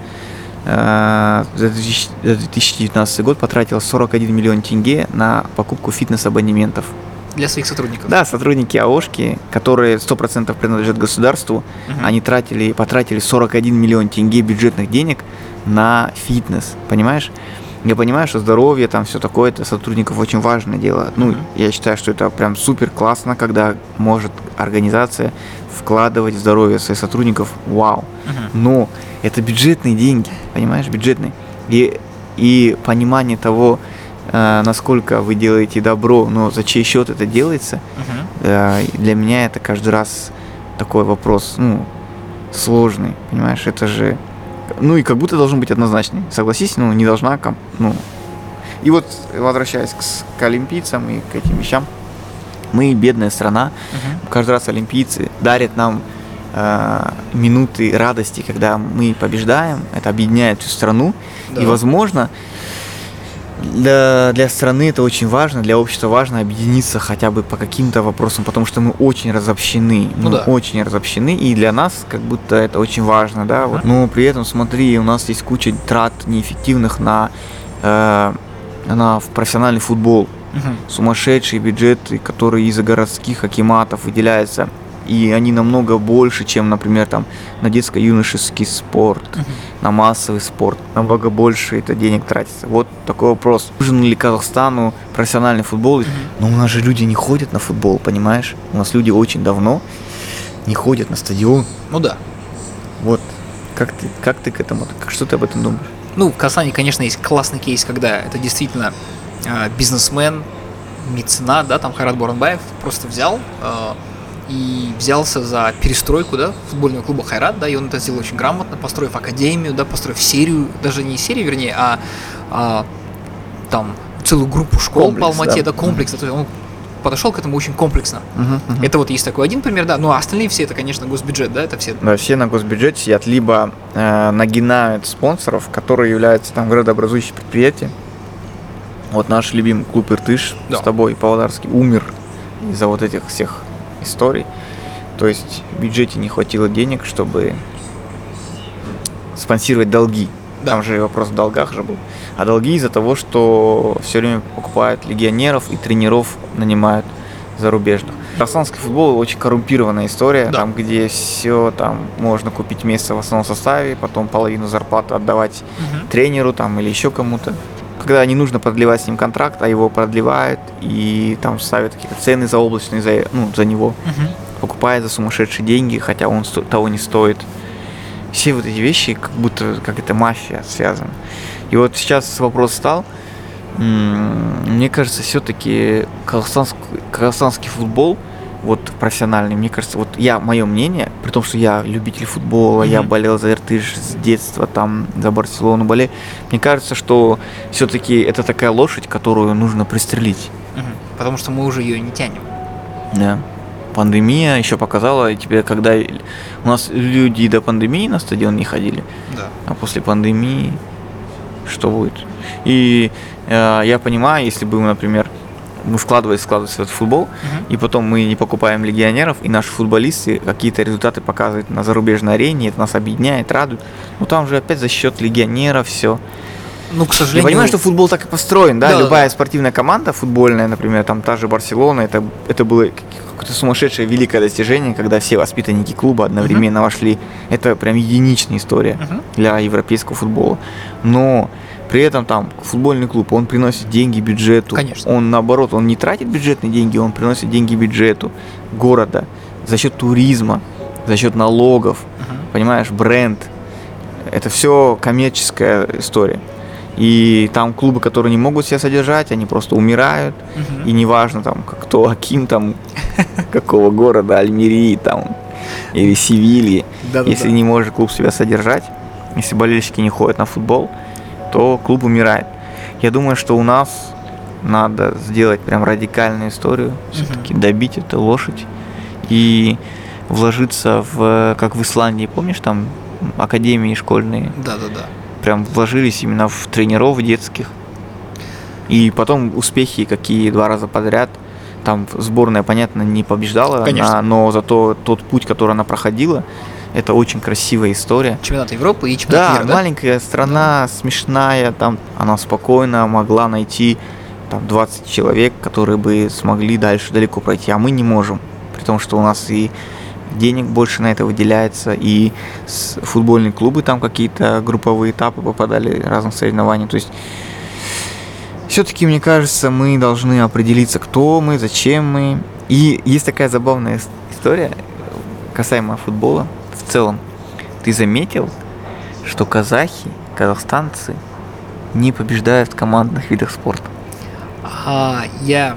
а, за 2000 за 2019 год потратила 41 миллион тенге на покупку фитнес-абонементов. Для своих сотрудников. Да, сотрудники АОшки, которые 100% принадлежат государству, Мгм. они тратили, потратили 41 миллион тенге бюджетных денег на фитнес, понимаешь? Я понимаю, что здоровье, там все такое, это сотрудников очень важное дело. Ну, я считаю, что это прям супер классно, когда может организация вкладывать в здоровье своих сотрудников. Вау. Но это бюджетные деньги, понимаешь, бюджетные. И, и понимание того, э, насколько вы делаете добро, но за чей счет это делается, э, для меня это каждый раз такой вопрос, ну, сложный, понимаешь, это же, ну и как будто должен быть однозначный, согласись, ну, не должна, ком- ну, и вот, возвращаясь к, к олимпийцам и к этим вещам, мы бедная страна, Мгм. каждый раз олимпийцы дарят нам э, минуты радости, когда мы побеждаем, это объединяет всю страну, Да. и, возможно, для, для страны это очень важно, для общества важно объединиться хотя бы по каким-то вопросам, потому что мы очень разобщены, Ну мы да. очень разобщены, и для нас как будто это очень важно, да, вот. но при этом, смотри, у нас есть куча трат неэффективных на, э, на в профессиональный футбол, Мгм. сумасшедшие бюджеты, которые из-за городских акиматов выделяются, и они намного больше, чем, например, там на детско-юношеский спорт, Мгм. на массовый спорт, намного больше это денег тратится. Вот такой вопрос. Нужен ли Казахстану профессиональный футбол? Но у нас же люди не ходят на футбол, понимаешь? У нас люди очень давно не ходят на стадион. Ну да. Вот. Как ты, как ты к этому? Как- Что ты об этом думаешь? Ну, в Казани, конечно, есть классный кейс, когда это действительно э, бизнесмен, меценат, да, там Хайрат Боранбаев просто взял э, и взялся за перестройку, да, футбольного клуба Хайрат, да, и он это сделал очень грамотно, построив академию, да, построив серию, даже не серию, вернее, а, а, там целую группу школ Комплекс, по Алмате, да. да, комплекс, то есть он подошел к этому очень комплексно. Мгм, мгм. Это вот есть такой один пример, да, ну а остальные все это, конечно, госбюджет, да, это все Да, все на госбюджете сидят, либо э, нагинают спонсоров, которые являются там градообразующие предприятия. Вот наш любимый клуб Иртыш Да. с тобой, Павлодарский, умер из-за вот этих всех историй. То есть в бюджете не хватило денег, чтобы спонсировать долги. Да. Там же вопрос в долгах же был. А долги из-за того, что все время покупают легионеров и тренеров нанимают зарубежных. Казахстанский футбол очень коррумпированная история, Да. там где все там можно купить место в основном составе, потом половину зарплаты отдавать Мгм. тренеру там или еще кому-то. Когда не нужно продлевать с ним контракт, а его продлевают и там ставят какие-то цены заоблачные за, ну, за него, Мгм. покупает за сумасшедшие деньги, хотя он сто- того не стоит. Все вот эти вещи, как будто как это мафия связана. И вот сейчас вопрос стал, мне кажется, все-таки казахстанск- казахстанский футбол, вот профессиональный, мне кажется, вот я, мое мнение, при том, что я любитель футбола, я Мгм. болел за Иртыш с детства, там, за Барселону болею, мне кажется, что все-таки это такая лошадь, которую нужно пристрелить. Мгм. Потому что мы уже ее не тянем. Да. Пандемия еще показала тебе, когда у нас люди до пандемии на стадион не ходили, Да. а после пандемии что будет? И э, я понимаю, если бы, например, мы вкладывались, вкладывались в этот футбол, Мгм. и потом мы не покупаем легионеров, и наши футболисты какие-то результаты показывают на зарубежной арене, это нас объединяет, радует. Но там же опять за счет легионеров все. Ну, к Я сожалению... понимаю, что футбол так и построен, да? Да, Любая да. спортивная команда футбольная, например, там та же Барселона, это, это было какое-то сумасшедшее великое достижение, когда все воспитанники клуба одновременно вошли. Это прям единичная история Мгм. для европейского футбола. Но при этом там футбольный клуб, он приносит деньги бюджету. Конечно. Он наоборот, он не тратит бюджетные деньги, он приносит деньги бюджету города за счет туризма, за счет налогов, Мгм. понимаешь, бренд. Это все коммерческая история. И там клубы, которые не могут себя содержать, они просто умирают. Мгм. И неважно там, кто, Аким там, [laughs] какого города, Альмерии там, или Севильи. Если не может клуб себя содержать, если болельщики не ходят на футбол, то клуб умирает. Я думаю, что у нас надо сделать прям радикальную историю, все-таки добить эту лошадь и вложиться в, как в Исландии, помнишь, там академии школьные, Да-да-да. прям вложились именно в тренеров детских. И потом успехи какие два раза подряд. Там сборная, понятно, не побеждала, Конечно. она- но зато тот путь, который она проходила, это очень красивая история. Чемпионат Европы и чемпионат Да, мира, да? маленькая страна, смешная, там она спокойно могла найти там 20 человек, которые бы смогли дальше далеко пройти, а мы не можем, при том, что у нас и денег больше на это выделяется, и футбольные клубы там какие-то групповые этапы попадали разных соревнований, то есть все-таки, мне кажется, мы должны определиться, кто мы, зачем мы. И есть такая забавная ис- история касаемо футбола целом. Ты заметил, что казахи, казахстанцы не побеждают в командных видах спорта? А, я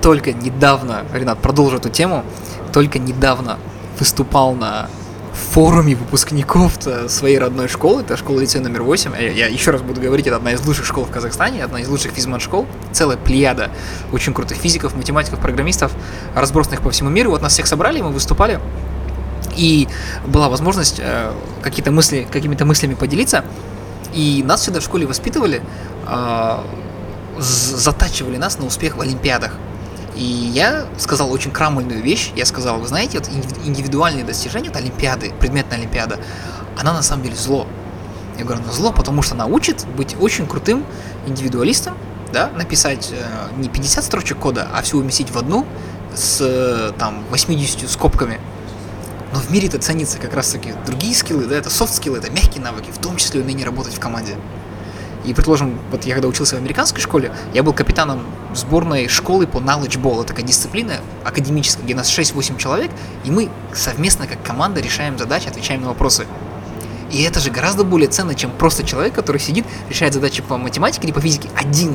только недавно, Ренат, продолжу эту тему, только недавно выступал на форуме выпускников э, своей родной школы, это школа лицей номер 8. Я, я еще раз буду говорить, это одна из лучших школ в Казахстане, одна из лучших физмат-школ, целая плеяда очень крутых физиков, математиков, программистов, разбросанных по всему миру. Вот нас всех собрали, мы выступали, и была возможность э, какие-то мысли, какими-то мыслями поделиться. И нас всегда в школе воспитывали, э, затачивали нас на успех в Олимпиадах. И я сказал очень крамольную вещь. Я сказал, вы знаете, вот индив- индивидуальные достижения, вот Олимпиады, предметная Олимпиада, она на самом деле зло. Я говорю, она зло, потому что она учит быть очень крутым индивидуалистом, да, написать э, не 50 строчек кода, а все уместить в одну с э, там 80 скобками. Но в мире это ценится как раз таки другие скиллы, да, это софт-скиллы, это мягкие навыки, в том числе умение работать в команде. И, предположим, вот я когда учился в американской школе, я был капитаном сборной школы по knowledge ball. Это такая дисциплина академическая, где нас 6-8 человек, и мы совместно как команда решаем задачи, отвечаем на вопросы. И это же гораздо более ценно, чем просто человек, который сидит, решает задачи по математике или по физике один.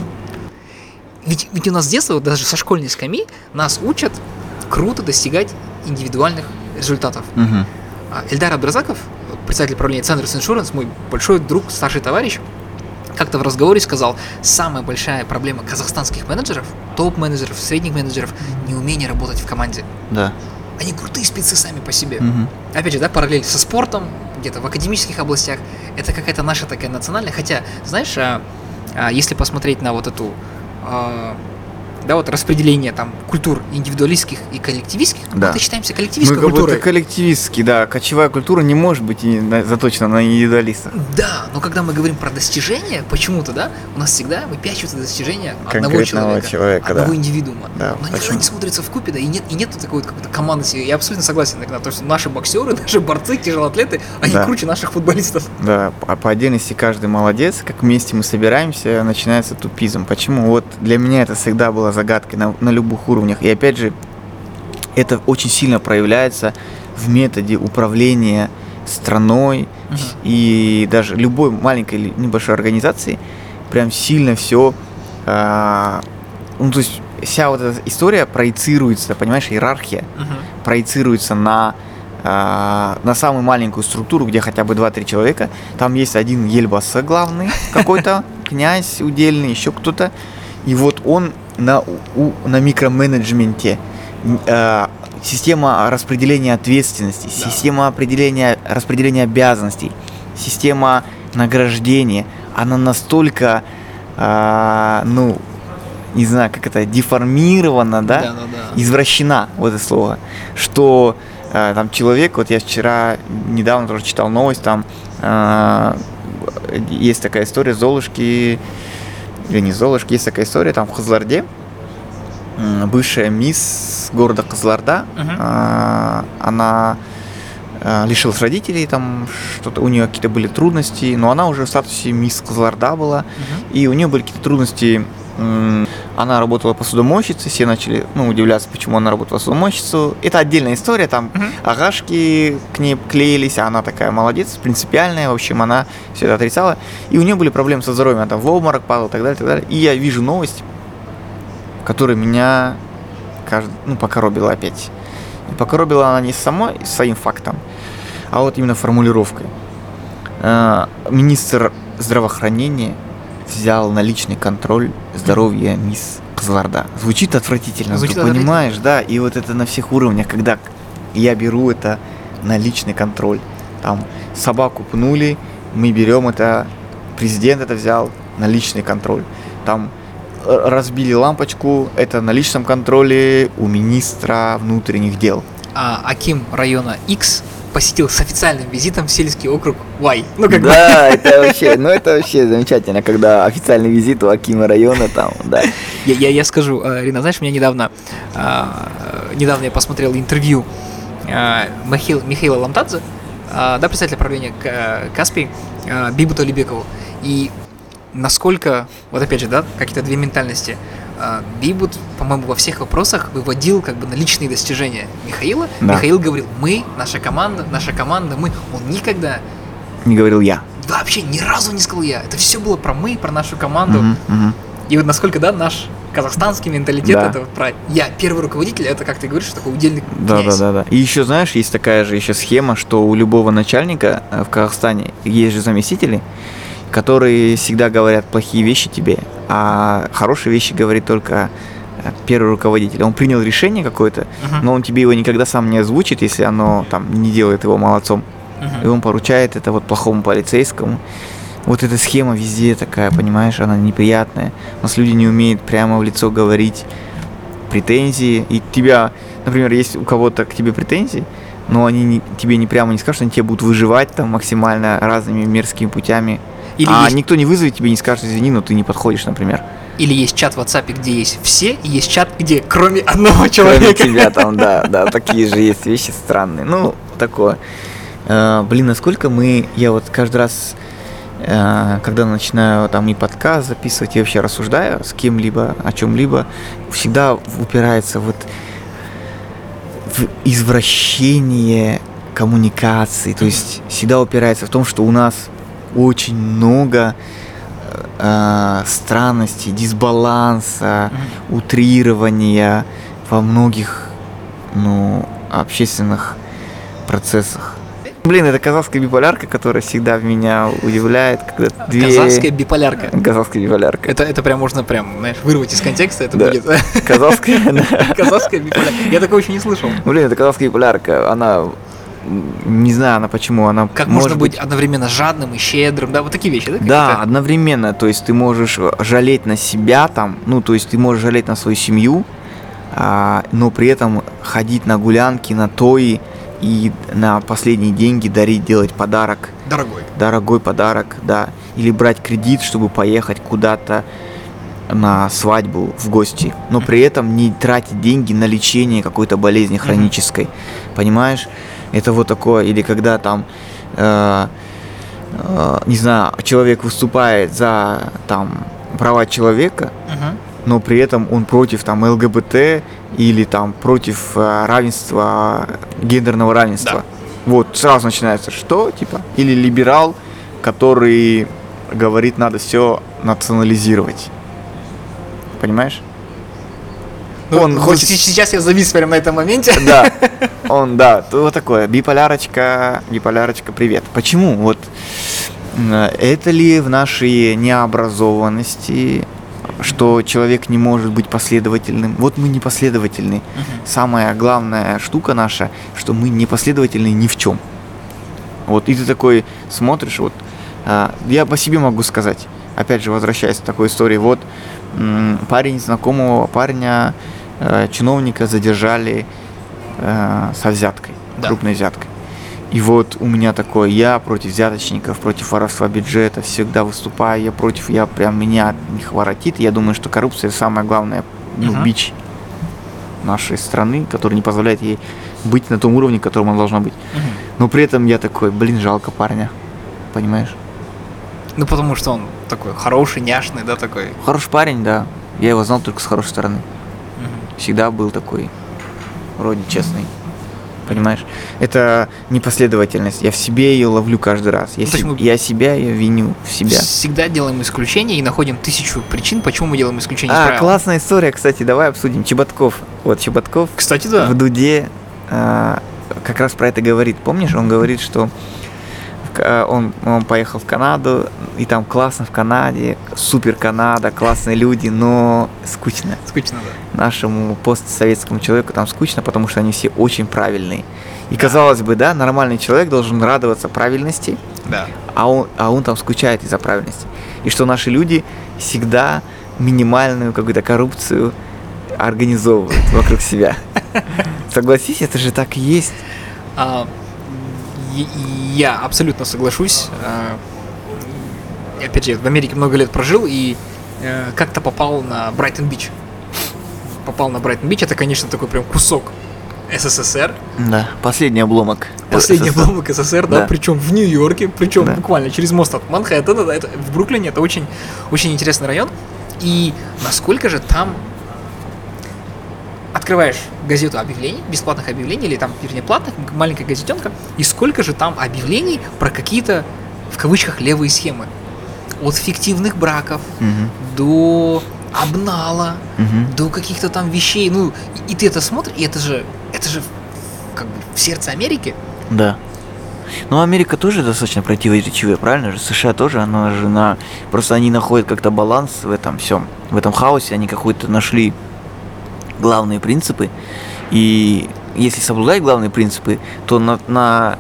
Ведь, ведь у нас с детства, даже со школьной скамьи, нас учат круто достигать индивидуальных результатов. А Эльдар Абдразаков, председатель правления Центрс Insurance, мой большой друг, старший товарищ, как-то в разговоре сказал, самая большая проблема казахстанских менеджеров, топ-менеджеров, средних менеджеров, неумение работать в команде. Да. Они крутые спецы сами по себе. Мгм. Опять же, да, параллель со спортом, где-то в академических областях, это какая-то наша такая национальная. Хотя, знаешь, а, а, если посмотреть на вот эту, а, да, вот распределение там культур индивидуалистских и коллективистских, Да. мы считаемся Мы коллективистской будто культурой. коллективистский, да. Кочевая культура не может быть заточена на индивидуалистов. Да, но когда мы говорим про достижения, почему-то, да, у нас всегда выпячиваются достижения одного человека, человека, одного да. индивидуума. Да, но почему? не смотрится в купе, да, и нет, и нет такой вот какой-то команды. Я абсолютно согласен, иногда, то, что наши боксеры, [laughs] наши борцы, тяжелоатлеты, они Да. круче наших футболистов. Да, а по отдельности каждый молодец, как вместе мы собираемся, начинается тупизм. Почему? Вот для меня это всегда была загадкой на, на любых уровнях. И опять же, это очень сильно проявляется в методе управления страной Мгм. и даже любой маленькой или небольшой организации прям сильно все ну то есть вся вот эта история проецируется, понимаешь, иерархия Мгм. проецируется на, а, на самую маленькую структуру, где хотя бы 2-3 человека. Там есть один Ельбаса главный какой-то, [laughs] князь удельный, еще кто-то. И вот он на, у- на микроменеджменте. А, Система распределения ответственности, Да. система определения, распределения обязанностей, система награждения, она настолько, а, ну, не знаю, как это, деформирована, да? Да, да, да. Извращена, вот это слово. Что э, там человек, вот я вчера недавно тоже читал новость, там э, есть такая история Золушки, или не Золушки, есть такая история там в Хазларде, бывшая мисс города Козларда, Мгм. а, она а, лишилась родителей, там что-то у нее какие-то были трудности, но она уже в статусе мисс Козларда была, Мгм. и у нее были какие-то трудности. Она работала посудомойщицей, все начали ну, удивляться, почему она работала посудомойщицей. Это отдельная история, там Мгм. агашки к ней клеились, а она такая молодец, принципиальная, в общем, она все это отрицала. И у нее были проблемы со здоровьем, она там в обморок падала и так далее, и так далее. И я вижу новость, которая меня, кажд- ну, покоробила опять. И покоробила она не самой своим фактом, а вот именно формулировкой. Э, Министр здравоохранения взял на личный контроль здоровья мисс Козларда. Звучит отвратительно, Звучит ты отвратительно. понимаешь, да? И вот это на всех уровнях, когда я беру это на личный контроль. Там собаку пнули, мы берем это, президент это взял на личный контроль. Там э, разбили лампочку, это на личном контроле у министра внутренних дел. А Аким района X посетил с официальным визитом сельский округ Y. Ну, как бы, Да, [laughs] это вообще, ну это вообще замечательно, когда официальный визит у Акима района там, да. Я, я, я скажу, э, Рина, знаешь, меня недавно, э, недавно я посмотрел интервью а, Михаил, Михаила Ламтадзе, да, представителя правления К- Каспий, а, Бибуту Алибекову. И насколько, вот опять же, да, какие-то две ментальности. Бибут, по-моему, во всех вопросах выводил как бы на личные достижения Михаила. Да. Михаил говорил, мы, наша команда, наша команда, мы. Он никогда, Не говорил я. вообще ни разу не сказал я. Это все было про мы, про нашу команду. Мгм, мгм. И вот насколько, да, наш казахстанский менталитет, Да. это про я первый руководитель, это, как ты говоришь, такой удельный Да, да, князь. да, да. И еще, знаешь, есть такая же еще схема, что у любого начальника э, в Казахстане есть же заместители, которые всегда говорят плохие вещи тебе, а хорошие вещи говорит только э, первый руководитель. Он принял решение какое-то, Мгм. но он тебе его никогда сам не озвучит, если оно там не делает его молодцом. Мгм. И он поручает это вот плохому полицейскому. Вот эта схема везде такая, понимаешь, она неприятная. У нас люди не умеют прямо в лицо говорить претензии. И тебя, например, есть у кого-то к тебе претензии, но они не- тебе не прямо не скажут, они тебе будут выживать там максимально разными мерзкими путями. Или, а есть, никто не вызовет тебе, не скажет, извини, но ты не подходишь, например. или есть чат в WhatsApp, где есть все, и есть чат, где кроме одного Кроме человека. тебя там, да, [laughs] да, такие же есть вещи странные. Ну, такое. Э, блин, насколько мы, я вот каждый раз, э, когда начинаю там и подкаст записывать, и вообще рассуждаю с кем-либо, о чем-либо, всегда упирается вот в извращение коммуникации. То есть всегда упирается в том, что у нас очень много э, странностей, дисбаланса, утрирования во многих, ну, общественных процессах. Блин, это казахская биполярка, которая всегда меня удивляет, когда две... Казахская биполярка. Казахская биполярка. Это, это прям можно прям, знаешь, вырвать из контекста, это Да. будет Казахская, [laughs] да. казахская биполярка. Я такого еще не слышал. Блин, это казахская биполярка, она... Не знаю, она почему, она Как может можно быть одновременно жадным и щедрым, да, вот такие вещи, да? Да, одновременно, то есть ты можешь жалеть на себя там, ну, то есть ты можешь жалеть на свою семью, а, но при этом ходить на гулянки, на тои и на последние деньги дарить, делать подарок, Дорогой. дорогой подарок, да, или брать кредит, чтобы поехать куда-то на свадьбу в гости, но при этом не тратить деньги на лечение какой-то болезни хронической, понимаешь? Это вот такое, или когда там, э, э, не знаю, человек выступает за там права человека, Мгм. но при этом он против там ЛГБТ или там против э, равенства, гендерного равенства. Вот сразу начинается что, типа, или либерал, который говорит, надо все национализировать. Понимаешь? Ну, Он хочет- Сейчас я завис прямо на этом моменте. Да, [laughs] он, да, вот такое, биполярочка, биполярочка, привет. Почему? Вот это ли в нашей необразованности, что человек не может быть последовательным? Вот мы непоследовательны. Самая главная штука наша, что мы непоследовательны ни в чем. Вот, и ты такой смотришь, вот, а, я по себе могу сказать, опять же, возвращаясь к такой истории, вот, парень знакомого парня, чиновника задержали э, со взяткой, Да. крупной взяткой. И вот у меня такое, я против взяточников, против воровства бюджета, всегда выступаю, я против, я прям, меня от них воротит. Я думаю, что коррупция самое главное, ну, Мгм. бич нашей страны, который не позволяет ей быть на том уровне, которым она должна быть. Мгм. Но при этом я такой, блин, жалко парня, понимаешь? Ну, потому что он такой хороший, няшный, да, такой. Хороший парень, да. Я его знал только с хорошей стороны. Всегда был такой, вроде честный. Понимаешь? Это непоследовательность. Я в себе ее ловлю каждый раз. Я, Ну, то есть се- я себя ее виню в себя. Всегда делаем исключения и находим тысячу причин, почему мы делаем исключение из А, правил. классная история, кстати, давай обсудим. Чеботков. Вот Чеботков Кстати, да. в Дуде а, как раз про это говорит. Помнишь, он говорит, что он, он поехал в Канаду, и там классно в Канаде, супер Канада, классные люди, но скучно. Скучно, да. Нашему постсоветскому человеку там скучно, потому что они все очень правильные. И казалось бы, да, нормальный человек должен радоваться правильности, Да. а он, а он там скучает из-за правильности. И что наши люди всегда минимальную какую-то коррупцию организовывают вокруг себя. [laughs] Согласись, это же так и есть. Я абсолютно соглашусь. А, опять же, в Америке много лет прожил и э, как-то попал на Брайтон-Бич. Попал на Брайтон-Бич. Это, конечно, такой прям кусок СССР. Да, последний обломок. Последний СССР. обломок СССР, да, Да. причем в Нью-Йорке, причем Да. буквально через мост от Манхэттена, да, это в Бруклине, это очень, очень интересный район. И насколько же там открываешь газету объявлений, бесплатных объявлений, или там, вернее, платных, маленькая газетенка, и сколько же там объявлений про какие-то, в кавычках, левые схемы. От фиктивных браков Мгм, до обнала, мгм. до каких-то там вещей. Ну, и, и ты это смотришь, и это же, это же как бы в сердце Америки. Да. Ну, Америка тоже достаточно противоречивая, правильно же? США тоже, она же на... Просто они находят как-то баланс в этом всем. В этом хаосе они какой-то нашли главные принципы. И если соблюдать главные принципы, то на, на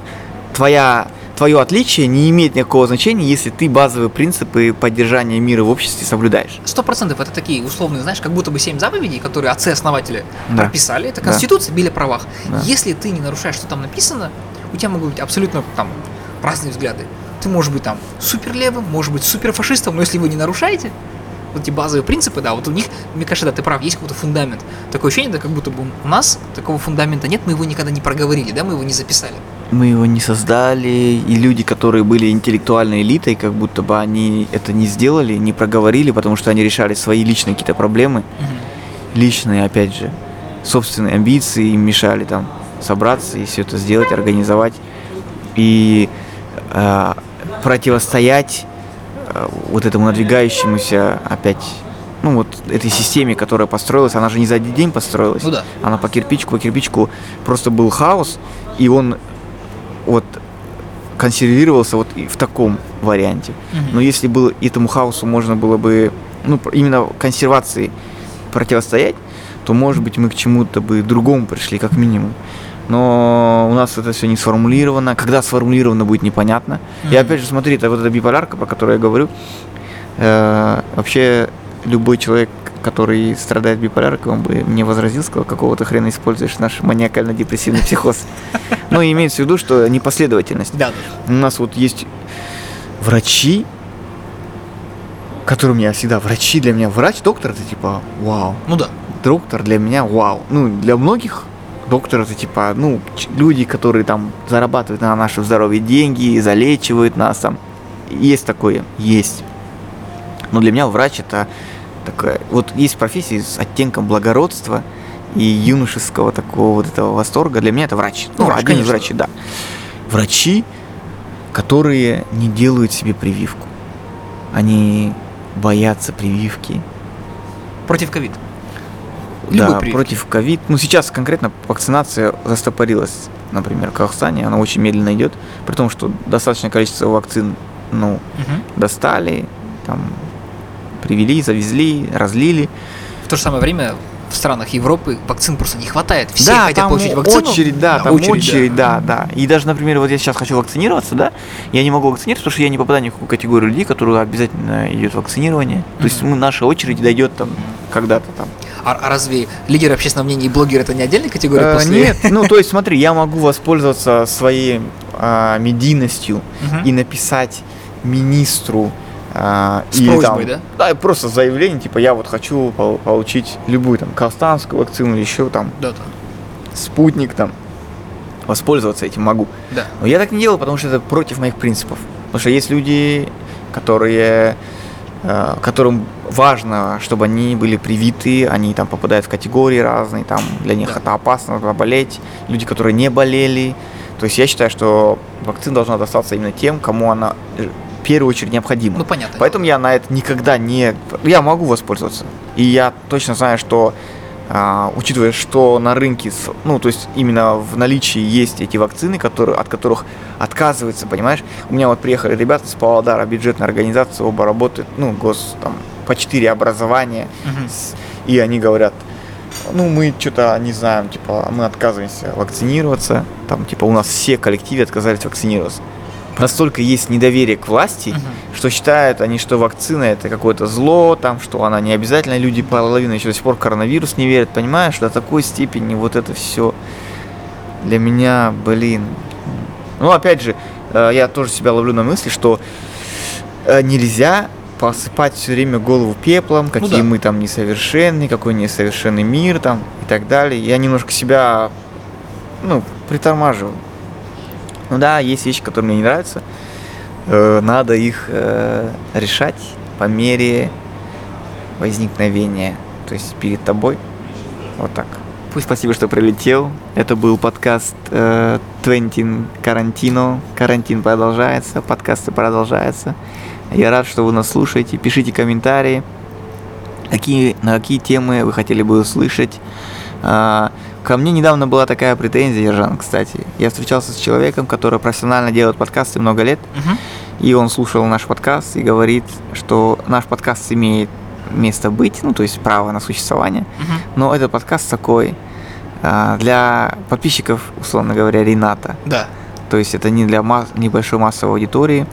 твоя твое отличие не имеет никакого значения, если ты базовые принципы поддержания мира в обществе соблюдаешь. Сто процентов это такие условные, знаешь, как будто бы семь заповедей, которые отцы-основатели Да. прописали. Это Да. Конституция, били о правах. Да. Если ты не нарушаешь, что там написано, у тебя могут быть абсолютно там разные взгляды. Ты можешь быть там супер левым, можешь быть супер фашистом, но если вы не нарушаете вот эти базовые принципы, да, вот у них, мне кажется, да, ты прав, есть какой-то фундамент. Такое ощущение, да, как будто бы у нас такого фундамента нет, мы его никогда не проговорили, да, мы его не записали. Мы его не создали, и люди, которые были интеллектуальной элитой, как будто бы они это не сделали, не проговорили, потому что они решали свои личные какие-то проблемы, личные, опять же, собственные амбиции им мешали там собраться и все это сделать, организовать и э, противостоять вот этому надвигающемуся опять, ну вот этой системе, которая построилась, она же не за один день построилась. Ну да. Она по кирпичику, по кирпичику просто был хаос, и он вот консервировался вот и в таком варианте. Мгм. Но если бы этому хаосу можно было бы, ну, именно консервации противостоять, то, может быть, мы к чему-то бы другому пришли, как минимум. Но у нас это все не сформулировано. Когда сформулировано, будет непонятно. И Мгм. опять же, смотри, это вот эта биполярка, про которую я говорю. э, вообще, любой человек, который страдает биполяркой, он бы мне возразил, сказал, какого ты хрена используешь наш маниакально-депрессивный психоз. [laughs] Но имеется в виду, что непоследовательность. Да. У нас вот есть врачи, которые у меня всегда врачи для меня врач, доктор это типа вау, Ну да. доктор для меня вау. Ну для многих доктор это типа ну люди, которые там зарабатывают на нашем здоровье деньги, залечивают нас там. Есть такое, есть. Но для меня врач это такая, вот есть профессии с оттенком благородства и юношеского такого вот этого восторга. Для меня это врач. Ну, врач, один из конечно. врачей, да. Врачи, которые не делают себе прививку. Они боятся прививки. Против ковид. Любой да, прививки. против ковид. Ну, сейчас конкретно вакцинация застопорилась, например, в Казахстане. Она очень медленно идет. При том, что достаточное количество вакцин, ну, Мгм. достали, там, привели, завезли, разлили. В то же самое время в странах Европы вакцин просто не хватает. Все да, хотят там получить вакцину. очередь, да, Да, там очередь, очередь, да. да. да, И даже, например, вот я сейчас хочу вакцинироваться, да, я не могу вакцинироваться, потому что я не попадаю ни в какую категорию людей, которые обязательно идет вакцинирование. То есть мы, наша очередь дойдет там когда-то там. А, а разве лидеры общественного мнения и блогеры это не отдельная категория Э, после? Нет, ну то есть [laughs] смотри, я могу воспользоваться своей а, медийностью Мгм. и написать министру С или просьбой, там, да? Да, просто заявление, типа я вот хочу пол- получить любую там казахстанскую вакцину или еще там Да, да. спутник там. Воспользоваться этим могу. Да. Но я так не делаю, потому что это против моих принципов. Потому что есть люди, которые, э, которым важно, чтобы они были привиты, они там попадают в категории разные, там для них Да. это опасно болеть. Люди, которые не болели. То есть я считаю, что вакцина должна достаться именно тем, кому она первую очередь необходима. Ну, понятно. Поэтому я на это никогда не... Я могу воспользоваться. И я точно знаю, что а, учитывая, что на рынке, ну, то есть именно в наличии есть эти вакцины, которые, от которых отказываются, понимаешь? У меня вот приехали ребята с Павлодара, бюджетная организация, оба работают, ну, гос, там, по четыре образования, Мгм. с- и они говорят, ну, мы что-то не знаем, типа, мы отказываемся вакцинироваться, там, типа, у нас все коллективы отказались вакцинироваться. Настолько есть недоверие к власти, Мгм. что считают они, что вакцина это какое-то зло, там, что она не обязательно, люди половина еще до сих пор коронавирус не верят, понимаешь, до такой степени вот это все для меня, блин. Ну, опять же, э, я тоже себя ловлю на мысли, что э, нельзя посыпать все время голову пеплом, какие Ну да. мы там несовершенны, какой несовершенный мир там и так далее. Я немножко себя, ну, притормаживаю. Ну да, есть вещи, которые мне не нравятся. Э, Надо их э, решать по мере возникновения. То есть перед тобой. Вот так. Пусть спасибо, что прилетел. Это был подкаст э, Твентин Карантино. Карантин продолжается, подкасты продолжаются. Я рад, что вы нас слушаете. Пишите комментарии, какие, на какие темы вы хотели бы услышать. Ко мне недавно была такая претензия, Ержан, кстати. Я встречался с человеком, который профессионально делает подкасты много лет. И он слушал наш подкаст и говорит, что наш подкаст имеет место быть, ну, то есть право на существование. Но этот подкаст такой а, для подписчиков, условно говоря, Рената. Да. То есть это не для масс- небольшой массовой аудитории.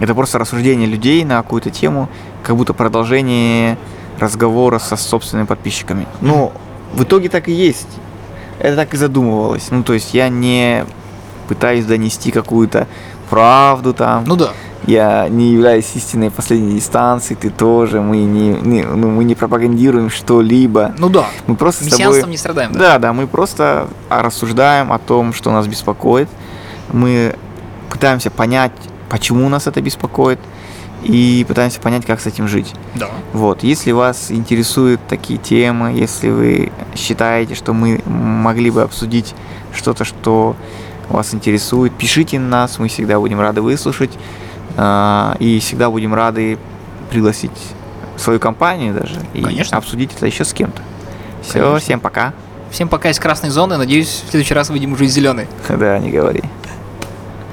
Это просто рассуждение людей на какую-то тему, как будто продолжение разговора со собственными подписчиками. Ну, в итоге так и есть. Это так и задумывалось. Ну, то есть я не пытаюсь донести какую-то правду там. Ну да. Я не являюсь истинной последней инстанцией, ты тоже. Мы не, не- ну, мы не пропагандируем что-либо. Ну да. Мы просто с Мессианством тобой... не страдаем, да? Да, да, мы просто рассуждаем о том, что нас беспокоит. Мы пытаемся понять, почему нас это беспокоит, и пытаемся понять, как с этим жить. Да. Вот, если вас интересуют такие темы, если вы считаете, что мы могли бы обсудить что-то, что вас интересует, пишите нас, мы всегда будем рады выслушать, а, и всегда будем рады пригласить свою компанию даже и Конечно. обсудить это еще с кем-то. Все, Конечно. всем пока. Всем пока из красной зоны. Надеюсь, в следующий раз выйдем уже из зеленой. [laughs] Да, не говори.